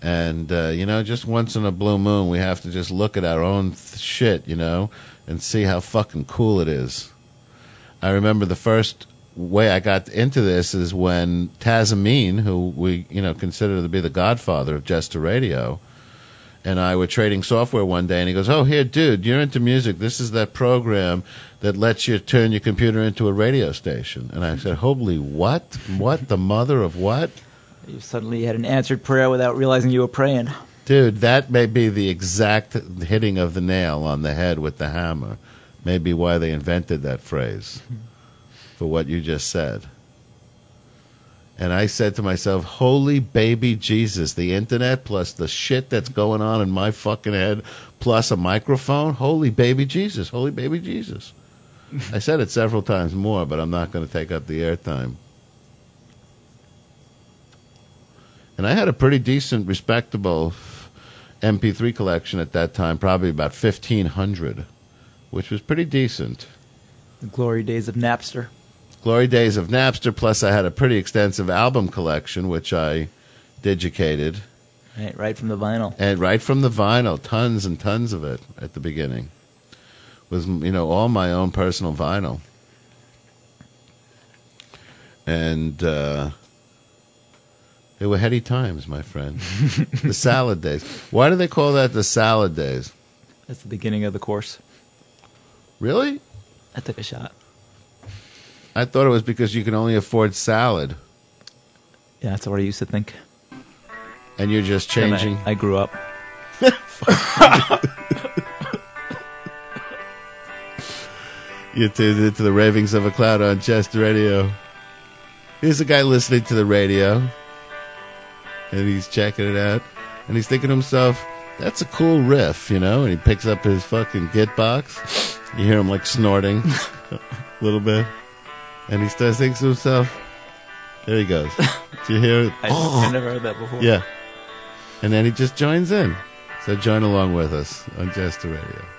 And uh, you know, just once in a blue moon, we have to just look at our own th- shit, you know, and see how fucking cool it is. I remember the first way I got into this is when Taz Amin, who we you know consider to be the godfather of Jester Radio, and I were trading software one day, and he goes, "Oh, here, dude, you're into music. This is that program that lets you turn your computer into a radio station." And I said, "Holy what? What the mother of what?" You suddenly had an answered prayer without realizing you were praying. Dude, that may be the exact hitting of the nail on the head with the hammer. Maybe why they invented that phrase [LAUGHS] for what you just said. And I said to myself, Holy baby Jesus, the internet plus the shit that's going on in my fucking head plus a microphone. Holy baby Jesus, holy baby Jesus. I said it several times more, but I'm not going to take up the airtime. And I had a pretty decent, respectable MP3 collection at that time, probably about 1,500, which was pretty decent. The glory days of Napster. Glory days of Napster, plus I had a pretty extensive album collection, which I digicated. Right, right from the vinyl. and right from the vinyl, tons and tons of it at the beginning. Was you know all my own personal vinyl, and uh, they were heady times, my friend. [LAUGHS] the salad days. Why do they call that the salad days? That's the beginning of the course. Really? I took a shot. I thought it was because you can only afford salad, Yeah, that's what I used to think. and you're just Then I- changing. I, grew up. [LAUGHS] You tuned into the ravings of a clown on Jester Radio. Here's a guy listening to the radio, and he's checking it out, and he's thinking to himself, "That's a cool riff," you know. And he picks up his fucking git box. You hear him like snorting [LAUGHS] a little bit, and he starts thinking to himself, "There he goes." Do you hear it? [LAUGHS] I, I oh. never heard that before. Yeah. And then he just joins in. So join along with us on Jester Radio.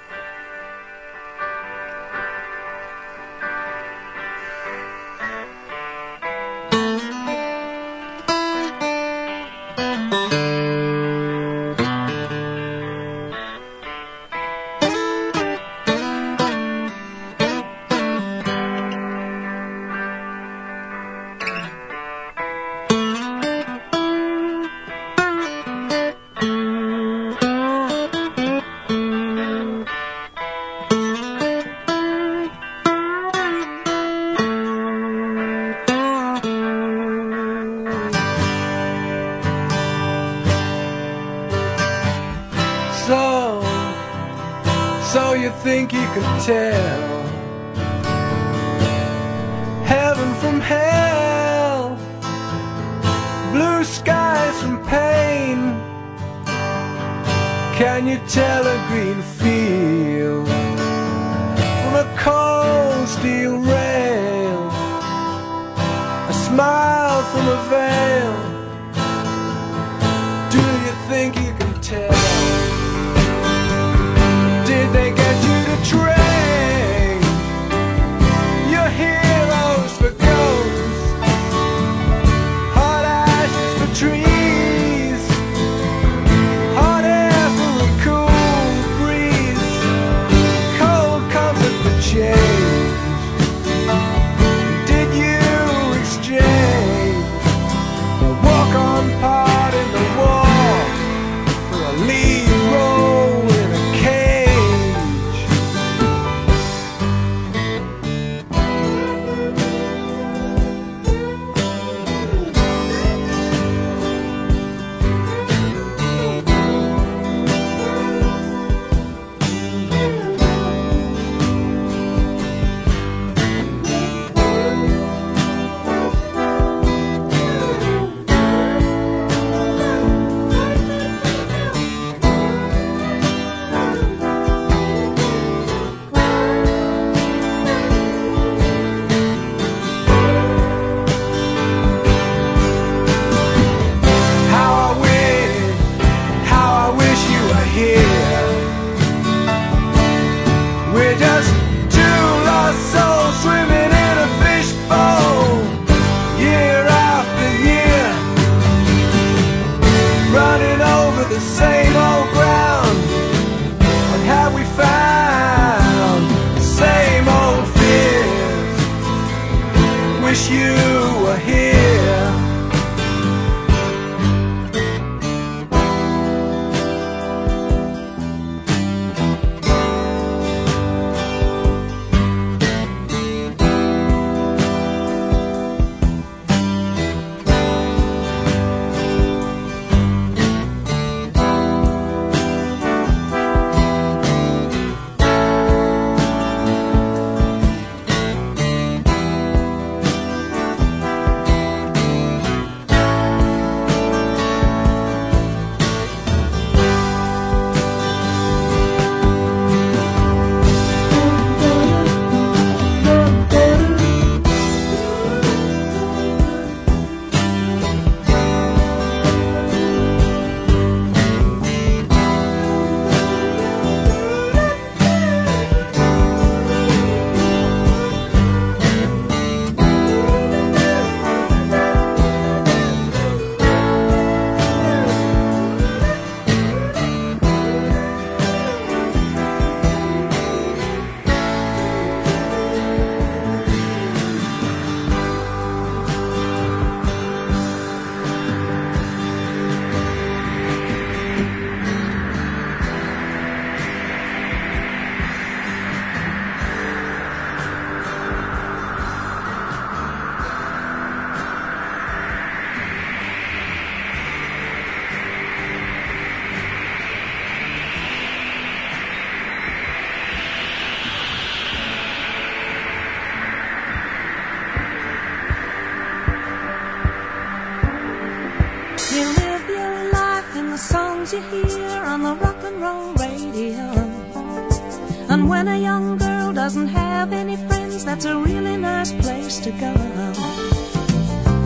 To go.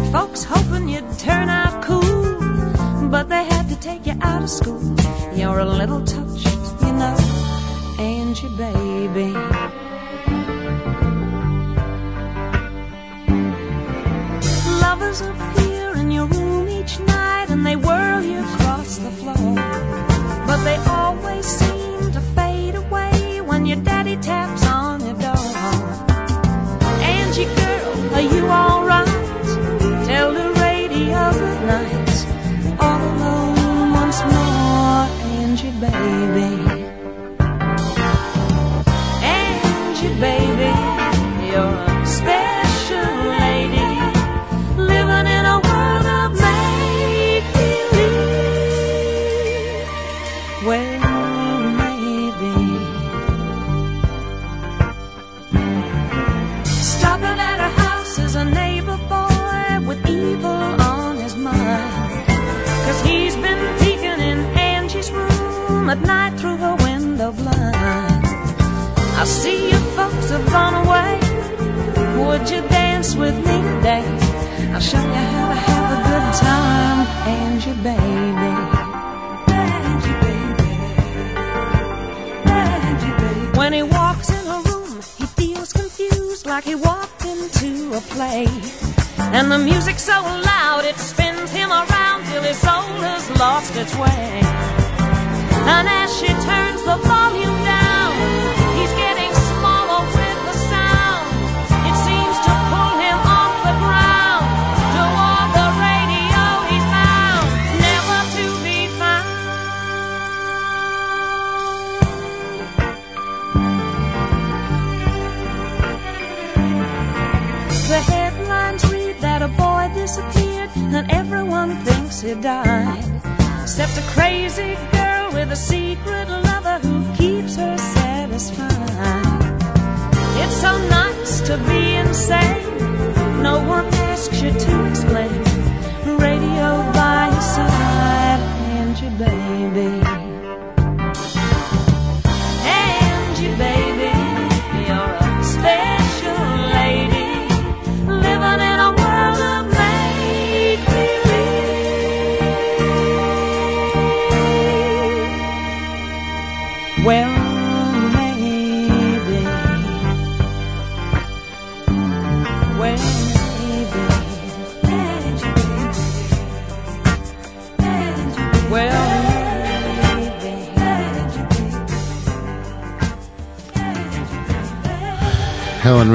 Folks hoping you'd turn out cool, but they had to take you out of school. You're a little baby.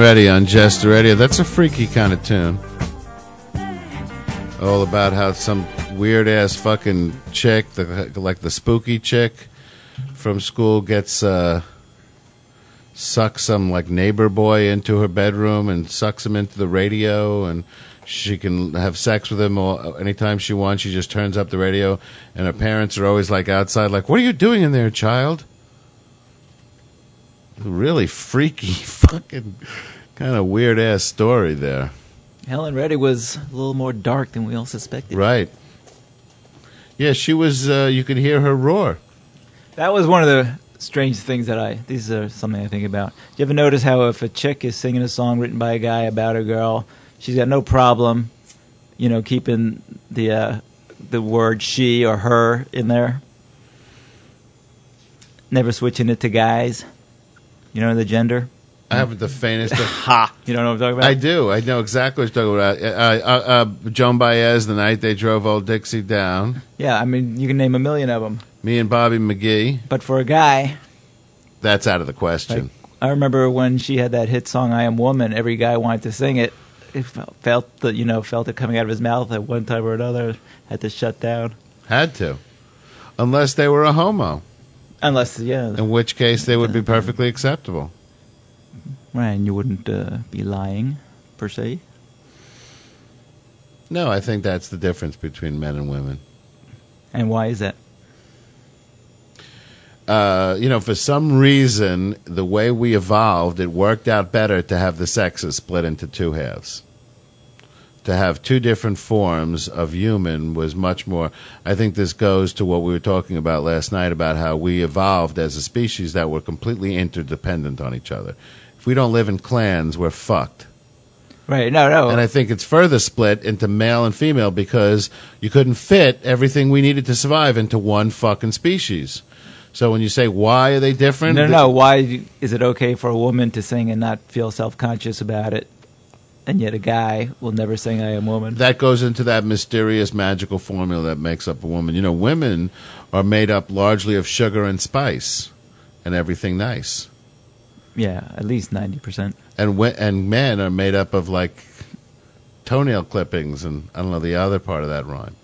Reddy on Jester Radio. That's a freaky kind of tune. All about how some weird ass fucking chick, the, like the spooky chick from school, gets uh, sucks some like neighbor boy into her bedroom and sucks him into the radio, and she can have sex with him all, anytime she wants. She just turns up the radio, and her parents are always like outside, like, "What are you doing in there, child?" Really freaky, [LAUGHS] fucking kind of weird ass story there. Helen Reddy was a little more dark than we all suspected. Right. Yeah, she was. Uh, you could hear her roar. That was one of the strange things that I. These are something I think about. Do you ever notice how if a chick is singing a song written by a guy about a girl, she's got no problem, you know, keeping the uh, the word she or her in there, never switching it to guys. You know the gender. I haven't the faintest. [LAUGHS] ha! You don't know what I'm talking about. I do. I know exactly what you're talking about. Uh, uh, uh, Joan Baez, the night they drove old Dixie down. Yeah, I mean you can name a million of them. Me and Bobby McGee. But for a guy, That's out of the question. I remember when she had that hit song "I Am Woman." Every guy wanted to sing it. It felt, felt the you know felt it coming out of his mouth at one time or another. Had to shut down. Had to, unless they were a homo. Unless yeah, In which case, they would be perfectly acceptable. Right, and you wouldn't uh, be lying per se. No, I think that's the difference between men and women. And why is that? Uh, you know, for some reason, the way we evolved, it worked out better to have the sexes split into two halves. to have two different forms of human was much more. I think this goes to what we were talking about last night about how we evolved as a species that were completely interdependent on each other. If we don't live in clans, we're fucked. Right. No, no. And I think it's further split into male and female because you couldn't fit everything we needed to survive into one fucking species. So when you say why are they different? No, no, no. Why is it okay for a woman to sing and not feel self conscious about it? And yet a guy will never sing I am woman. That goes into that mysterious magical formula that makes up a woman. You know, women are made up largely of sugar and spice and everything nice. Yeah, at least 90%. And we- and men are made up of like toenail clippings and I don't know the other part of that rhyme.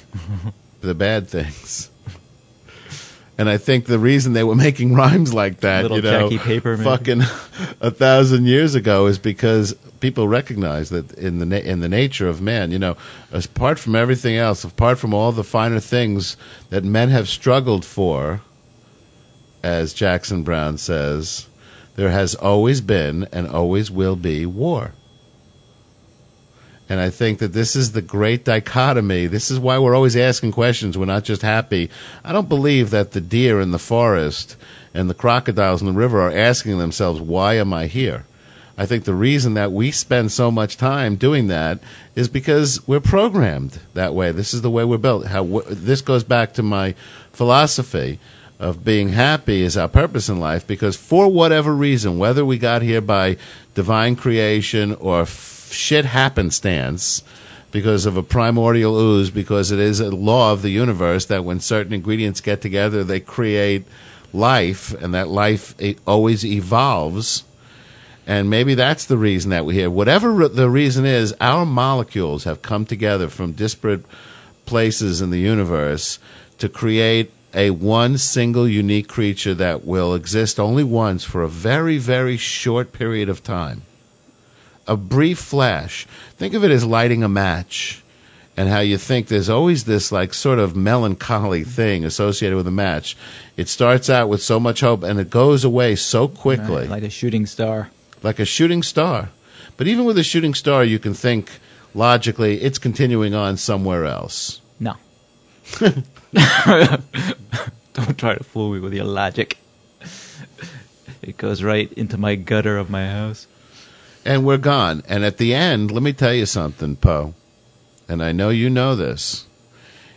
[LAUGHS] the bad things. And I think the reason they were making rhymes like that, Little you know, Paper, fucking [LAUGHS] a thousand years ago, is because people recognize that in the na- in the nature of man, you know, apart from everything else, apart from all the finer things that men have struggled for, as Jackson Browne says, there has always been and always will be war. And I think that this is the great dichotomy. This is why we're always asking questions. We're not just happy. I don't believe that the deer in the forest and the crocodiles in the river are asking themselves, why am I here? I think the reason that we spend so much time doing that is because we're programmed that way. This is the way we're built. How this goes back to my philosophy of being happy is our purpose in life because for whatever reason, whether we got here by divine creation or f- shit happenstance, because of a primordial ooze, because it is a law of the universe that when certain ingredients get together, they create life, and that life always evolves. And maybe that's the reason that we're here. Whatever re- the reason is, our molecules have come together from disparate places in the universe to create a one single unique creature that will exist only once for a very, very short period of time. A brief flash. Think of it as lighting a match and how you think there's always this like sort of melancholy thing associated with a match. It starts out with so much hope and it goes away so quickly Right, like a shooting star. like a shooting star. But even with a shooting star, you can think logically it's continuing on somewhere else. No. [LAUGHS] [LAUGHS] Don't try to fool me with your logic. It goes right into my gutter of my house. And we're gone. And at the end, let me tell you something, Poe. And I know you know this.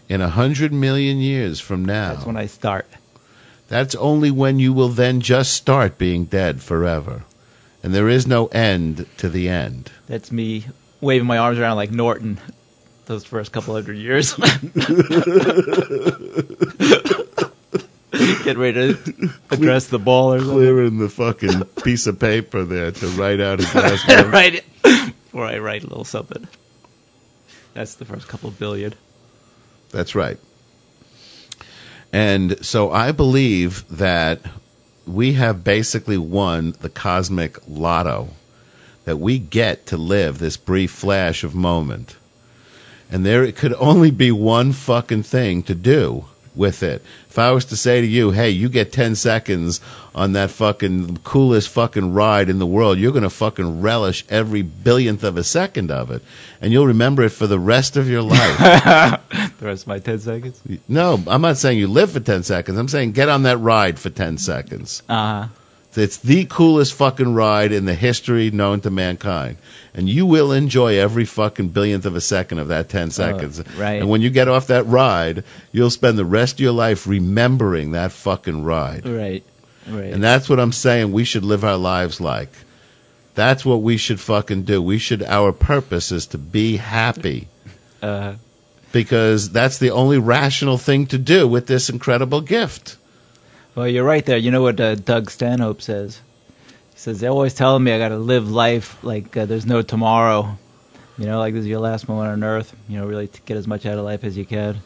In a hundred million years from now, That's when I start. that's only when you will then just start being dead forever. And there is no end to the end. That's me waving my arms around like Norton those first couple hundred years. [LAUGHS] Get ready to address the ball or something. Clearing the fucking piece of paper there to write out his last name. it. Before I write a little something. That's the first couple billion. That's right. And so I believe that we have basically won the cosmic lotto, that we get to live this brief flash of moment. And there it could only be one fucking thing to do with it. If I was to say to you, hey, you get 10 seconds on that fucking coolest fucking ride in the world, you're going to fucking relish every billionth of a second of it. And you'll remember it for the rest of your life. [LAUGHS] The rest of my 10 seconds? No, I'm not saying you live for 10 seconds. I'm saying get on that ride for 10 seconds. Uh huh. It's the coolest fucking ride in the history known to mankind. And you will enjoy every fucking billionth of a second of that 10 seconds. right. And when you get off that ride, you'll spend the rest of your life remembering that fucking ride. Right. Right. And that's what I'm saying we should live our lives like. That's what we should fucking do. We should, our purpose is to be happy uh, because that's the only rational thing to do with this incredible gift. Well, you're right there. You know what uh, Doug Stanhope says? He says, They're always telling me I got to live life like uh, there's no tomorrow. You know, like this is your last moment on earth. You know, really to get as much out of life as you can.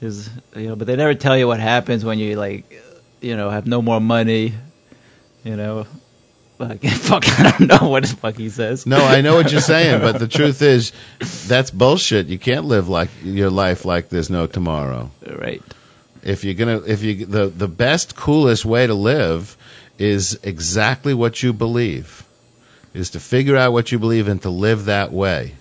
Is you know, but they never tell you what happens when you like, you know, have no more money. You know, like [LAUGHS] fuck, I don't know what the fuck he says. No, I know what you're saying, but the truth is, that's bullshit. You can't live like your life like there's no tomorrow. Right. If you're gonna, if you the the best, coolest way to live is exactly what you believe, is to figure out what you believe and to live that way.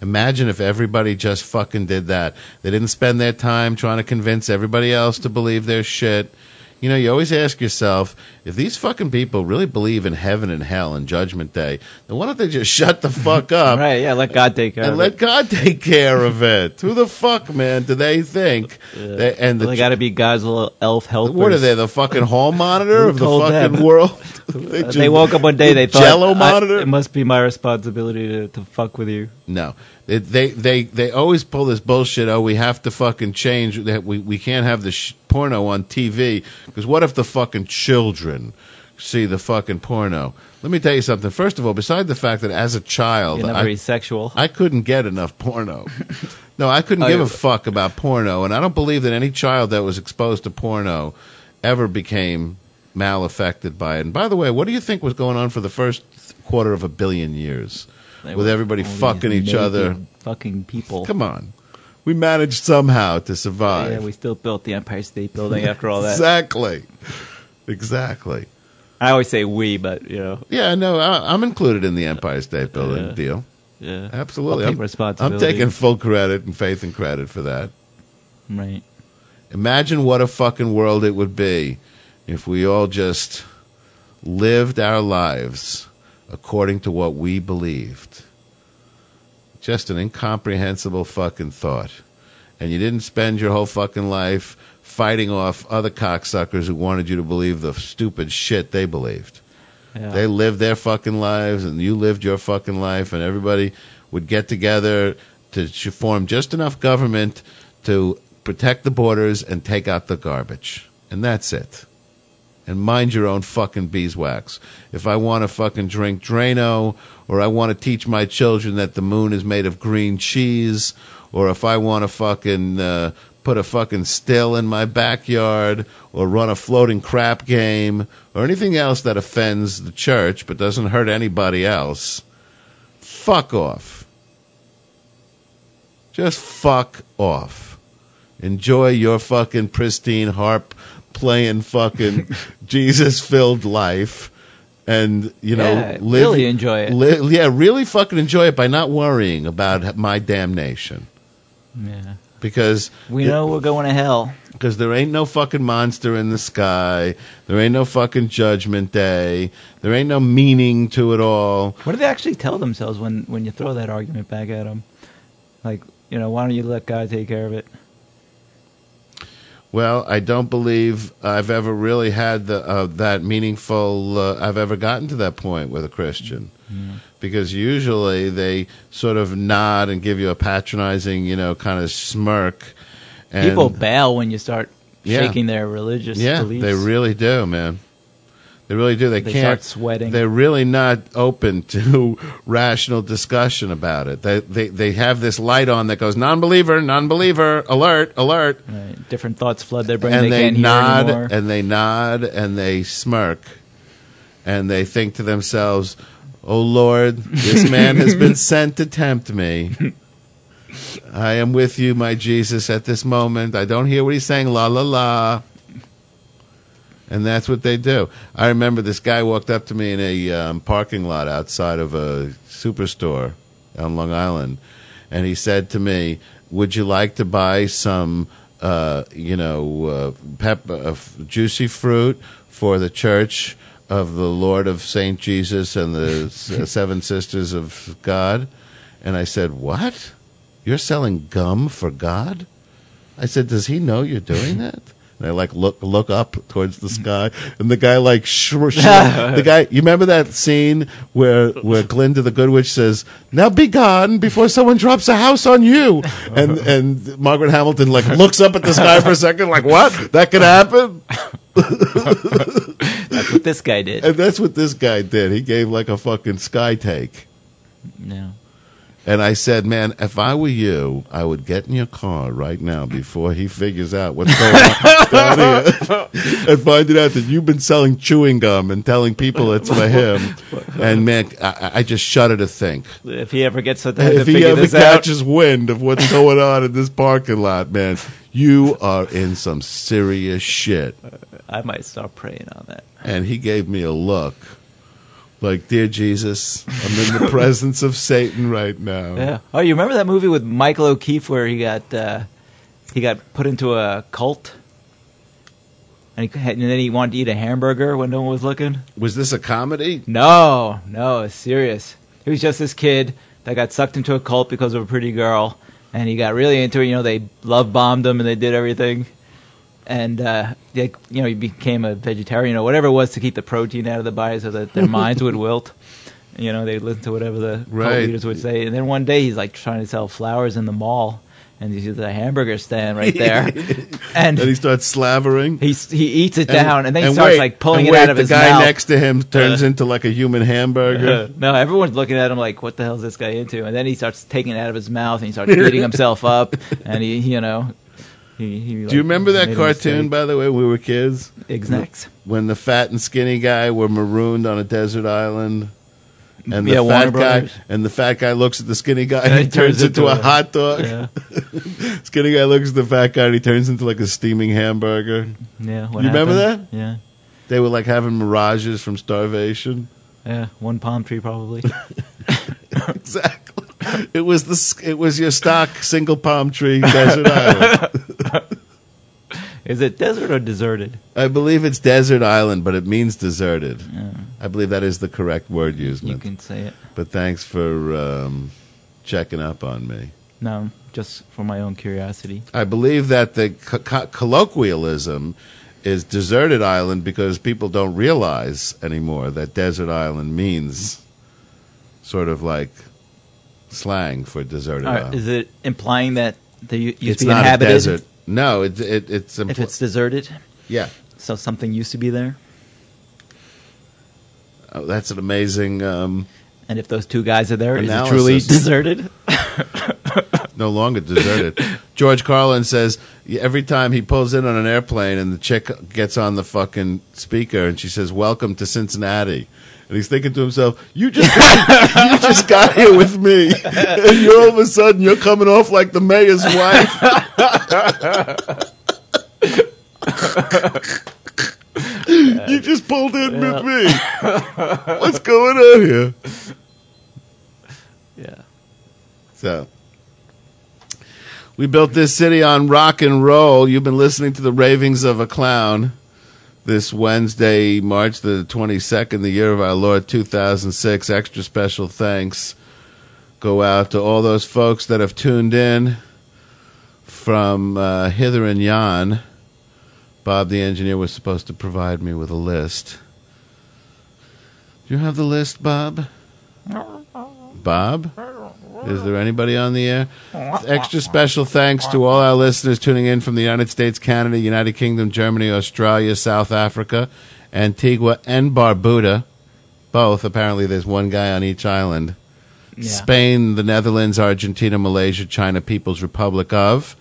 Imagine if everybody just fucking did that. They didn't spend their time trying to convince everybody else to believe their shit. You know, you always ask yourself if these fucking people really believe in heaven and hell and judgment day, then why don't they just [LAUGHS] shut the fuck up? right? Yeah, let God take care and of let it. God take care of it. Who the fuck, man, do they think? They, and the they got to be God's little elf helpers. what are they? The fucking hall monitor of the fucking them? world? [LAUGHS] [LAUGHS] Uh, just- they woke up one day. the They thought Jello I- monitor. it must be my responsibility to, to fuck with you. No, they, they they they always pull this bullshit. Oh, we have to fucking change. That we we can't have the sh- porno on TV because what if the fucking children see the fucking porno? Let me tell you something. First of all, beside the fact that as a child, You're not I, very sexual. I couldn't get enough porno. [LAUGHS] no, I couldn't Oh, give a fuck about porno, and I don't believe that any child that was exposed to porno ever became malaffected by it. And by the way, what do you think was going on for the first quarter of a billion years They with everybody fucking each other? fucking people. Come on. We managed somehow to survive. Yeah, we still built the Empire State Building after all that. Exactly. Exactly. I always say we, but you know, Yeah, no, I, I'm included in the Empire State Building Yeah. deal. yeah, Absolutely. I'm. I'm taking full credit and faith and credit for that. right. Imagine what a fucking world it would be if we all just lived our lives according to what we believed. Just an incomprehensible fucking thought. And you didn't spend your whole fucking life fighting off other cocksuckers who wanted you to believe the stupid shit they believed. Yeah. They lived their fucking lives, and you lived your fucking life, and everybody would get together to form just enough government to protect the borders and take out the garbage. And that's it. And mind your own fucking beeswax. If I want to fucking drink Drano, or I want to teach my children that the moon is made of green cheese, or if I want to fucking uh, put a fucking still in my backyard, or run a floating crap game, or anything else that offends the church but doesn't hurt anybody else, fuck off. Just fuck off. Enjoy your fucking pristine harp playing fucking [LAUGHS] Jesus filled life. And you know, Yeah, live, really enjoy it. li- yeah, really fucking enjoy it by not worrying about my damnation. Yeah. Because We know we're going to hell. because there ain't no fucking monster in the sky. There ain't no fucking judgment day. There ain't no meaning to it all. What do they actually tell themselves when when you throw that argument back at them? Like, you know, why don't you let God take care of it? Well, I don't believe I've ever really had the, uh, that meaningful. Uh, I've ever gotten to that point with a Christian, because usually they sort of nod and give you a patronizing, you know, kind of smirk. People bail when you start Yeah. shaking their religious yeah, beliefs. they really do, man. They really do. They, They can't. start sweating. They're really not open [LAUGHS] to rational discussion about it. They, they they have this light on that goes non-believer, non-believer, alert, alert, Right. Different thoughts flood their brain. and they, they, can't hear nod and they nod and they smirk, and they think to themselves, "Oh Lord, this man has been [LAUGHS] sent to tempt me." I am with you, my Jesus, at this moment. I don't hear what he's saying, la la la. And that's what they do. I remember this guy walked up to me in a um, parking lot outside of a superstore on Long Island, and he said to me, "Would you like to buy some, uh, you know, uh, pep- uh, juicy fruit for the Church of the Lord of Saint Jesus and the S- [LAUGHS] Seven Sisters of God?" And I said, "What? You're selling gum for God?" I said, "Does he know you're doing that?" And I like look look up towards the sky, and the guy like sh- sh- [LAUGHS] the guy. You remember that scene where where Glinda the Good Witch says, "Now be gone before someone drops a house on you," and and Margaret Hamilton like looks up at the sky for a second, like what? That could happen. [LAUGHS] That's what this guy did. And that's what this guy did. He gave like a fucking sky take. No. And I said, man, if I were you, I would get in your car right now before he figures out what's going on [LAUGHS] down here and find it out that you've been selling chewing gum and telling people it's for him. And man, I, I just shudder to think. If he ever gets to If he ever this out, wind of what's going on in this parking lot, man, you are in some serious shit. I might start praying on that. And he gave me a look Like, dear Jesus, I'm in the [LAUGHS] presence of Satan right now. Yeah. Oh, you remember that movie with Michael O'Keefe where he got uh, he got put into a cult, and, he, and then he wanted to eat a hamburger when no one was looking. Was this a comedy? No, no, it's serious. He was just this kid that got sucked into a cult because of a pretty girl, and he got really into it. You know, they love bombed him and they did everything, and uh, they, you know, he became a vegetarian or whatever it was to keep the protein out of the body so that their [LAUGHS] minds would wilt. You know, they listen to whatever the Right. leaders would say, and then one day he's like trying to sell flowers in the mall. And he sees a hamburger stand right there, [LAUGHS] and, he starts slavering. He he eats it down, and then he and starts wait, like pulling it wait, out of his mouth. the guy next to him turns Uh, into like a human hamburger. [LAUGHS] no, everyone's looking at him like, "What the hell is this guy into?" And then he starts taking it out of his mouth, and he starts beating himself up, and he, you know, he. he Do you remember that cartoon, by the way, when we were kids? Exact. When the fat and skinny guy were marooned on a desert island. And the Yeah, fat guy and the fat guy looks at the skinny guy And and he turns turns into, into a, hot dog. Yeah. [LAUGHS] skinny guy looks at the fat guy and he turns into like a steaming hamburger. Yeah, what you remember that? Yeah. They were like having mirages from starvation. Yeah, one palm tree probably. [LAUGHS] [LAUGHS] exactly. It was the it was your stock single palm tree [LAUGHS] desert island. Is it desert or deserted? I believe it's desert island, but it means deserted. I believe that is the correct word used. You can say it. But thanks for um, checking up on me. No, just for my own curiosity. I believe that the co- co- colloquialism is deserted island because people don't realize anymore that desert island means sort of like slang for deserted All right, island. is it implying that they u- used it's to be not inhabited? a desert. No, it, it, it's if it's deserted? Yeah. So something used to be there? oh, that's an amazing. Um, And if those two guys are there, is it Analysis. truly [LAUGHS] deserted? no longer deserted. George Carlin says every time he pulls in on an airplane and the chick gets on the fucking speaker and she says, "Welcome to Cincinnati." And he's thinking to himself, "You just [LAUGHS] got, you just got here with me, and you're all of a sudden you're coming off like the mayor's wife." [LAUGHS] you just pulled in with me. What's going on here? Yeah. So we built this city on rock and roll. You've been listening to the ravings of a clown this Wednesday, March the 22nd, the year of our Lord 2006. Extra special thanks go out to all those folks that have tuned in from uh, hither and yon. Bob the engineer was supposed to provide me with a list. Do you have the list, Bob? Bob? Is there anybody on the air? Extra special thanks to all our listeners tuning in from the United States, Canada, United Kingdom, Germany, Australia, South Africa, Antigua, and Barbuda. Both. Apparently, there's one guy on each island. Yeah. Spain, the Netherlands, Argentina, Malaysia, China People's Republic of,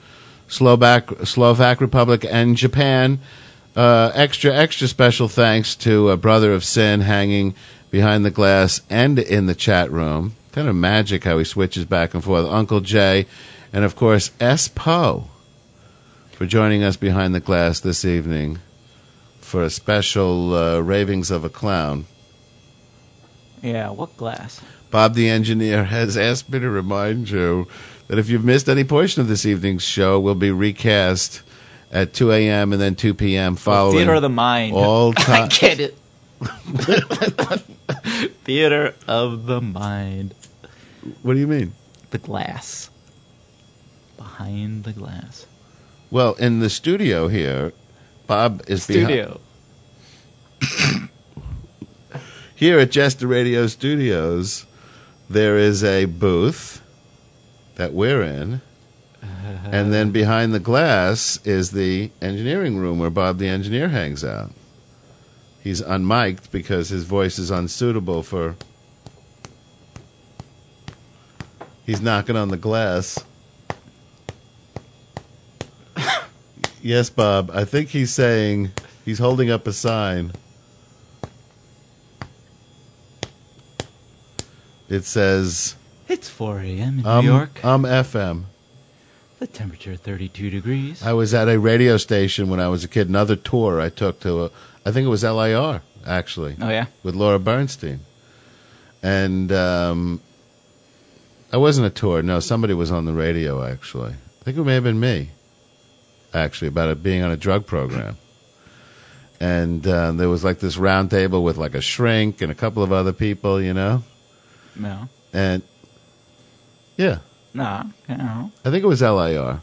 Slovak, Slovak Republic, and Japan. Uh, extra, extra special thanks to a brother of sin hanging behind the glass and in the chat room. Kind of magic how he switches back and forth. Uncle Jay, and of course SPo, for joining us behind the glass this evening for a special uh, ravings of a clown. Yeah, what glass? Bob the engineer has asked me to remind you that if you've missed any portion of this evening's show, we'll be recast at 2 a.m. and then 2 p.m. following [LAUGHS] [LAUGHS] Theater of the Mind. all time. I get it. Theater of the Mind. What do you mean? The glass. Behind the glass. Well, in the studio here, Bob is the Studio. behind. [COUGHS] Here at Jester Radio Studios, there is a booth that we're in. Uh-huh. And then behind the glass is the engineering room where Bob the engineer hangs out. He's unmiked because his voice is unsuitable for. He's knocking on the glass. yes, Bob. I think he's saying he's holding up a sign. It says, It's 4 a.m. in um, New York. um FM. The temperature 32 degrees. I was at a radio station when I was a kid. Another tour I took to, a, I think it was LIR actually. Oh, yeah? with Laura Bernstein. and um, I wasn't a tour. No, somebody was on the radio actually. I think it may have been me, actually, about it being on a drug program. And uh, there was like this round table with like a shrink and a couple of other people, you know. No. And yeah, No. No. I think it was LIR.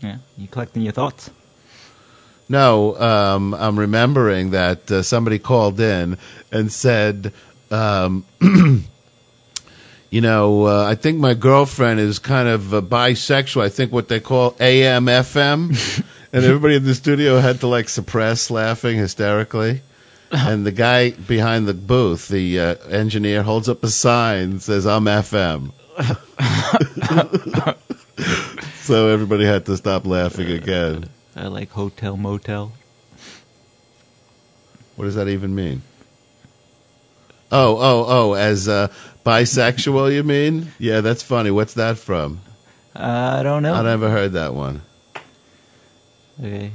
Yeah. You collecting your thoughts? No, um, I'm remembering that uh, somebody called in and said, um, [CLEARS THROAT] you know, uh, I think my girlfriend is kind of uh, bisexual. I think what they call AM FM. [LAUGHS] and everybody in the studio had to like suppress laughing hysterically. And the guy behind the booth, the uh, engineer, holds up a sign and says, I'm FM. [LAUGHS] so everybody had to stop laughing again. I like hotel motel. What does that even mean? Oh, oh, oh, as uh, bisexual, you mean? Yeah, that's funny. What's that from? Uh, I don't know. I never heard that one. Okay.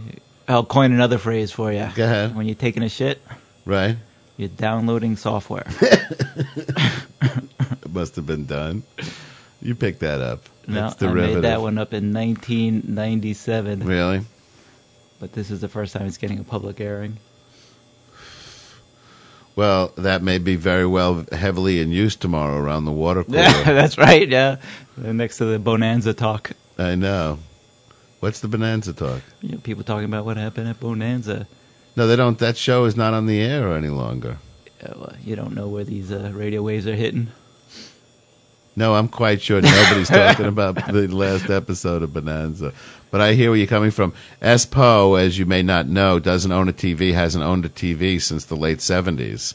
I'll coin another phrase for you. Go ahead. When you're taking a shit, Right? you're downloading software. [LAUGHS] It must have been done. You picked that up. no, That's I derivative. made that one up in 1997. Really? But this is the first time it's getting a public airing. Well, that may be very well heavily in use tomorrow around the water cooler. Yeah, [LAUGHS] that's right. Yeah, next to the Bonanza talk. I know. What's the Bonanza talk? You know, people talking about what happened at Bonanza. No, they don't. That show is not on the air any longer. Uh, well, you don't know where these uh, radio waves are hitting. No, I'm quite sure nobody's [LAUGHS] talking about the last episode of Bonanza. But I hear where you're coming from. SPo, as you may not know, doesn't own a TV, hasn't owned a TV since the late 70s,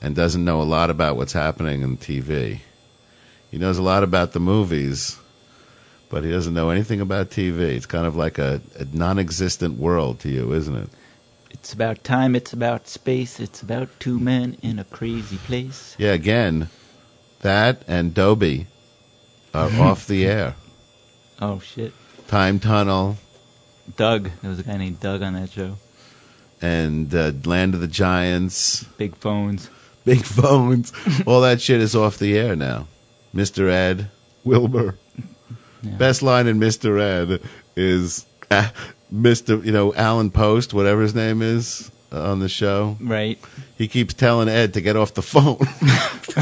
and doesn't know a lot about what's happening in TV. He knows a lot about the movies, but he doesn't know anything about TV. It's kind of like a, a non existent world to you, isn't it? It's about time. It's about space. It's about two men in a crazy place. Yeah, again, that and Dobie are [LAUGHS] off the air. Oh shit! Time Tunnel Doug. There was a guy named Doug on that show. and uh, Land of the Giants, Big phones. Big [LAUGHS] Phones, all that shit is off the air now. Mr. Ed, Wilbur. [LAUGHS] Best line in Mr. Ed is uh, Mr. You know Alan Post, whatever his name is Uh, on the show. Right. He keeps telling Ed to get off the phone.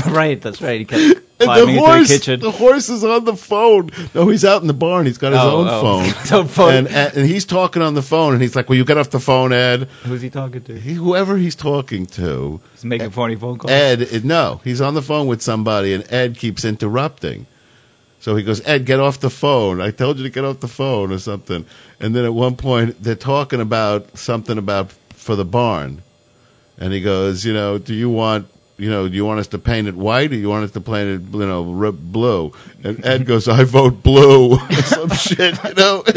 [LAUGHS] right. That's right. He kept And [LAUGHS] the climbing into horse, the kitchen. the horse is on the phone. No, he's out in the barn. He's got his Oh, own oh. phone. [LAUGHS] His own phone. And, and he's talking on the phone, and he's like, "Will you get off the phone, Ed?" Who's he talking to? He, whoever he's talking to, He's making phony phone calls. Ed, no, he's on the phone with somebody, and Ed keeps interrupting. So he goes, Ed, get off the phone. I told you to get off the phone or something. And then at one point, they're talking about something about for the barn. And he goes, you know, do you want, you know, do you want us to paint it white or you want us to paint it, you know, blue? And Ed goes, I vote blue [LAUGHS] some [LAUGHS] shit, you know. [LAUGHS]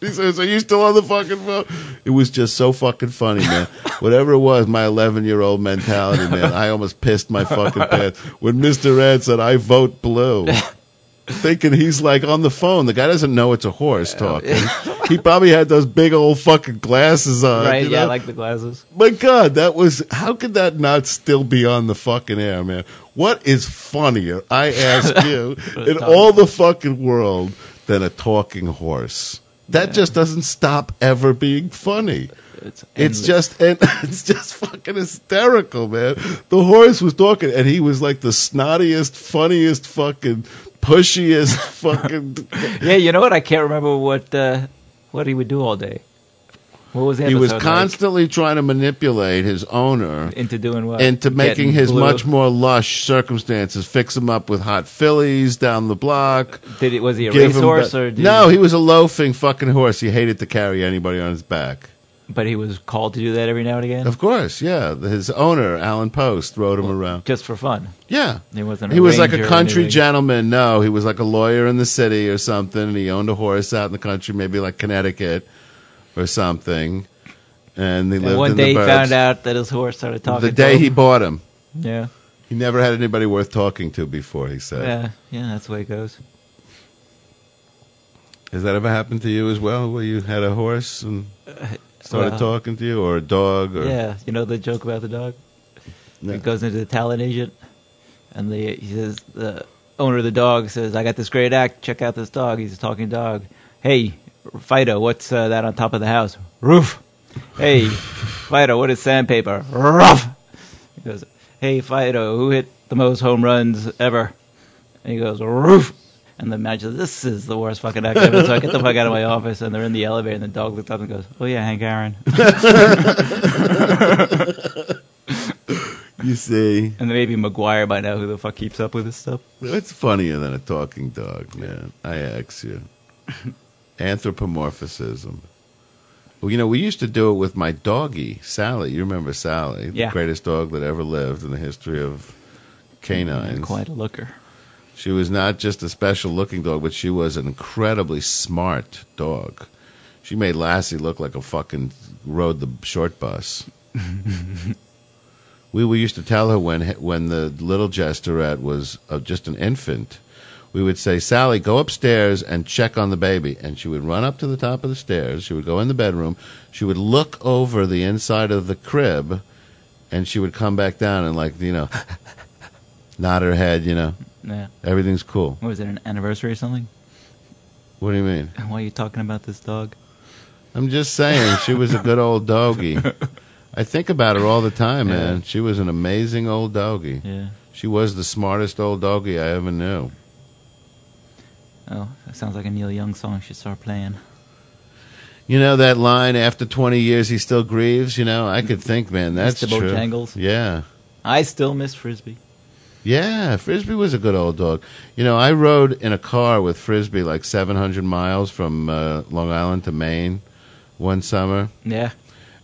He says, "Are you still on the fucking phone?" It was just so fucking funny, man. Whatever it was, my 11 year old mentality, man. I almost pissed my fucking pants when Mister Ed said, "I vote blue." Thinking he's like on the phone. The guy doesn't know it's a horse talking. [LAUGHS] he probably had those big old fucking glasses on. right. you Yeah, know? like the glasses. My God, that was how could that not still be on the fucking air, man? What is funnier, I ask [LAUGHS] you, in all the fucking world than a talking horse? That just doesn't stop ever being funny. It's, It's just and [LAUGHS] it's just fucking hysterical, man. The horse was talking and he was like the snottiest, funniest fucking pushiest [LAUGHS] fucking [LAUGHS] yeah. You know what? I can't remember what uh, what he would do all day. What was the he was episode like? constantly trying to manipulate his owner into doing what? into making Getting his blue. much more lush circumstances. Fix him up with hot fillies down the block. Did he, was he a racehorse ba- or did no? He, He was a loafing fucking horse. He hated to carry anybody on his back. But he was called to do that every now and again, Of course, yeah. His owner, Alan Post, rode him around. just for fun. Yeah. He wasn't. A He was like a or country anything. gentleman. No, he was like a lawyer in the city or something, and he owned a horse out in the country, maybe like Connecticut or something. And he lived And one in day he the burbs. found out that his horse started talking. the to day him. he bought him. Yeah. He never had anybody worth talking to before. He said. Yeah. Yeah. That's the way it goes. Has that ever happened to you as well, where you had a horse and uh, started talking to you, or a dog, or Yeah. You know the joke about the dog. He goes into the talent agent, and the he says the owner of the dog says, "I got this great act. Check out this dog. He's a talking dog. Hey, Fido, what's uh, that on top of the house? Roof. Hey, [LAUGHS] Fido, what is sandpaper? Roof. He goes, Hey, Fido, who hit the most home runs ever? And he goes, Roof. And the manager says, This is the worst fucking act ever. So I get the fuck out of my office, and they're in the elevator, and the dog looks up and goes, Oh, yeah, Hank Aaron. [LAUGHS] You see, and then maybe McGwire by now, who the fuck keeps up with this stuff? it's funnier than a talking dog, man. I ask you. Anthropomorphism. Well, you know, we used to do it with my doggie, Sally. You remember Sally, Yeah. the greatest dog that ever lived in the history of canines. Quite a looker. She was not just a special looking dog, but she was an incredibly smart dog. She made Lassie look like a fucking rode the short bus. [LAUGHS] we, we used to tell her when when the little Jesterette was uh, just an infant, we would say, Sally, go upstairs and check on the baby. And she would run up to the top of the stairs. She would go in the bedroom. She would look over the inside of the crib, and she would come back down and, like, you know, [LAUGHS] nod her head, you know. Yeah. Everything's cool. What was it, an anniversary or something? What do you mean? [LAUGHS] Why are you talking about this dog? I'm just saying, she was a good old doggie. [LAUGHS] I think about her all the time, Yeah. man. She was an amazing old doggie. Yeah. She was the smartest old doggie I ever knew. Oh, that sounds like a Neil Young song. Should start playing. You know that line, after 20 years he still grieves? You know, I could think, man, that's Mr. true. Bojangles? Yeah. I still miss Frisbee. Yeah, Frisbee was a good old dog. You know, I rode in a car with Frisbee like 700 miles from uh, Long Island to Maine one summer. Yeah.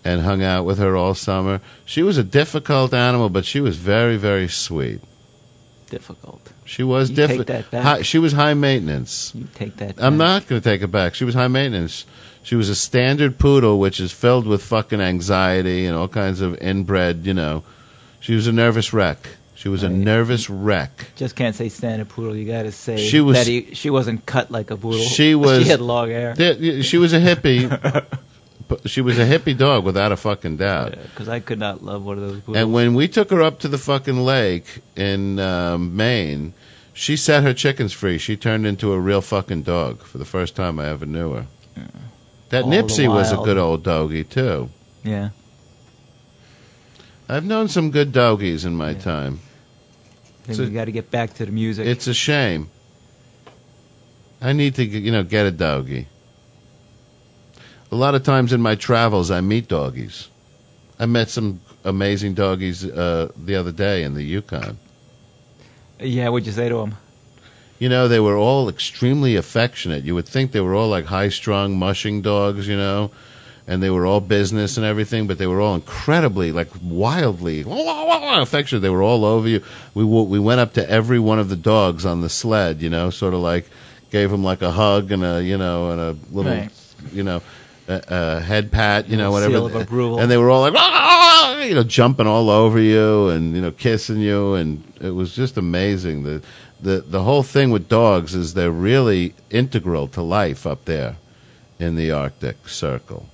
And hung out with her all summer. She was a difficult animal, but she was very, very sweet. Difficult. She was difficult. back. She was high maintenance. You take that. I'm not going to take it back. She was high maintenance. She was a standard poodle, which is filled with fucking anxiety and all kinds of inbred, you know. She was a nervous wreck. She was a nervous wreck. Just can't say standard poodle. You got to say She was- that he, she wasn't cut like a poodle. She [LAUGHS] was. She had long hair. Yeah, yeah, She was a hippie. [LAUGHS] but she was a hippie dog without a fucking doubt. Because I could not love one of those poodles. And when we took her up to the fucking lake in um, Maine, she set her chickens free. She turned into a real fucking dog for the first time I ever knew her. That All the Nipsey was a while- good old doggie too. yeah. I've known some good doggies in my time. Then So- we got to get back to the music. It's a shame. I need to, you know, get a doggie. A lot of times in my travels, I meet doggies. I met some amazing doggies uh, the other day in the Yukon. yeah, what'd you say to them? You know, they were all extremely affectionate. You would think they were all like high strung, mushing dogs, you know, and they were all business and everything, but they were all incredibly, like wildly affectionate. They were all over you. We, we went up to every one of the dogs on the sled, you know, sort of like gave them like a hug and a, you know, and a little, Right. you know, a, head pat, you know, whatever. seal of approval. And they were all like, you know, jumping all over you and you know, kissing you, and it was just amazing. The the the whole thing with dogs is they're really integral to life up there in the Arctic Circle.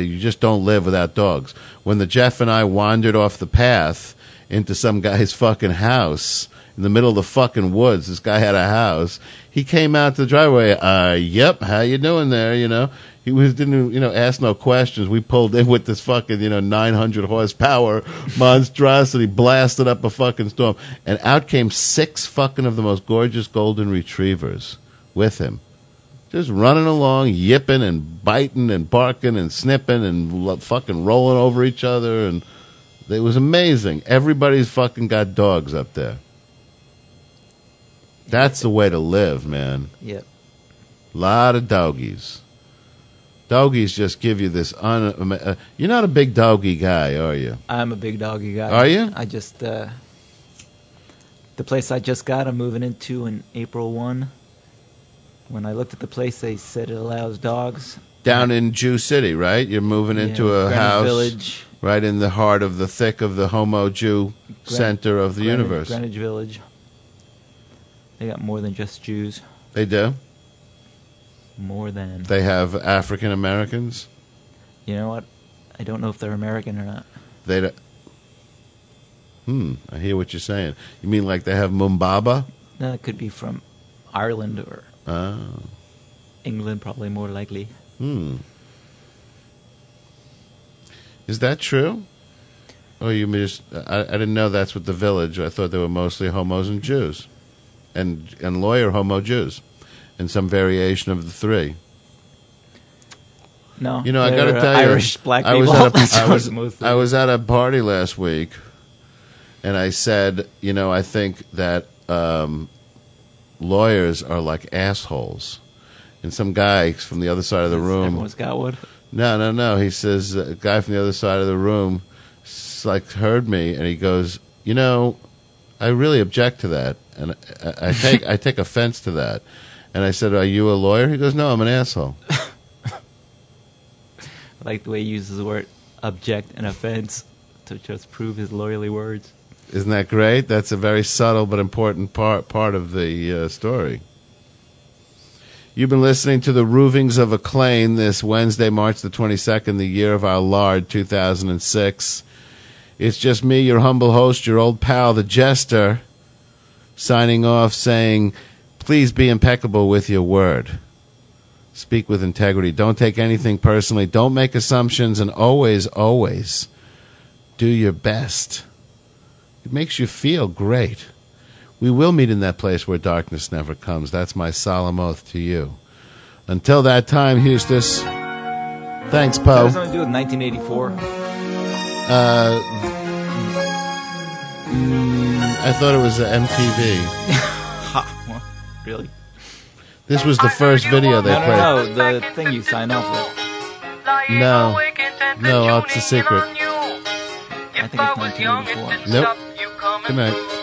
You just don't live without dogs. When the Jeff and I wandered off the path into some guy's [LAUGHS] fucking house in the middle of the fucking woods, this guy had a house. He came out to the driveway. Uh, yep, how you doing there? You know, he was didn't you know ask no questions. We pulled in [LAUGHS] with this fucking you know 900 horsepower [LAUGHS] monstrosity, blasted up a fucking storm, and out came six fucking of the most gorgeous golden retrievers with him just running along, yipping and biting and barking and snipping and fucking rolling over each other, and it was amazing. Everybody's fucking got dogs up there. That's the way to live, man. Yep. lot of doggies. Doggies just give you this. Un- uh, you're not a big doggy guy, are you? I'm a big doggy guy. Are you? I just uh, the place I just got. I'm moving into in April one. When I looked at the place, they said it allows dogs. Down in Jew City, right? You're moving Yeah, into a house Village. right in the heart of the thick of the Homo Jew center of the Greenwich- universe. Greenwich Village. They got more than just Jews. They do. More than. They have African Americans. You know what? I don't know if they're American or not. They. do- Hmm. I hear what you're saying. You mean like they have Mumbaba? No, it could be from Ireland or Oh. England, probably more likely. Hmm. Is that true? Oh, you just I, I didn't know that's what the village. I thought they were mostly homos and Jews, and and lawyer homo Jews, and some variation of the three. No, You know, I got to tell Irish you, black I was people. at a, [LAUGHS] I was, I was at a party last week, and I said, you know, I think that um, lawyers are like assholes. And some guy from the other side of the room, Everyone's got one. no, no, no. He says uh, a guy from the other side of the room, like heard me, and he goes, you know, I really object to that, and I, I [LAUGHS] take I take offense to that. And I said, are you a lawyer? He goes, no, I'm an asshole. [LAUGHS] I like the way he uses the word object and offense to just prove his lawyerly words. Isn't that great? That's a very subtle but important part part of the uh, story. You've been listening to the Ravings of a Clown this Wednesday, March the 22nd, the year of our Lord, 2006. It's just me, your humble host, your old pal, the Jester, signing off saying, please be impeccable with your word. Speak with integrity. Don't take anything personally. Don't make assumptions, and always, always do your best. It makes you feel great. We will meet in that place where darkness never comes. That's my solemn oath to you. Until that time, Houston. Thanks, That Poe. has something to do with 1984. Uh, mm, I thought it was uh, MTV. ha, well, really? This was the first video they no, played. no, no, the thing you sign off with. No, no, it's a secret. I think it's 1984. Nope. Good night.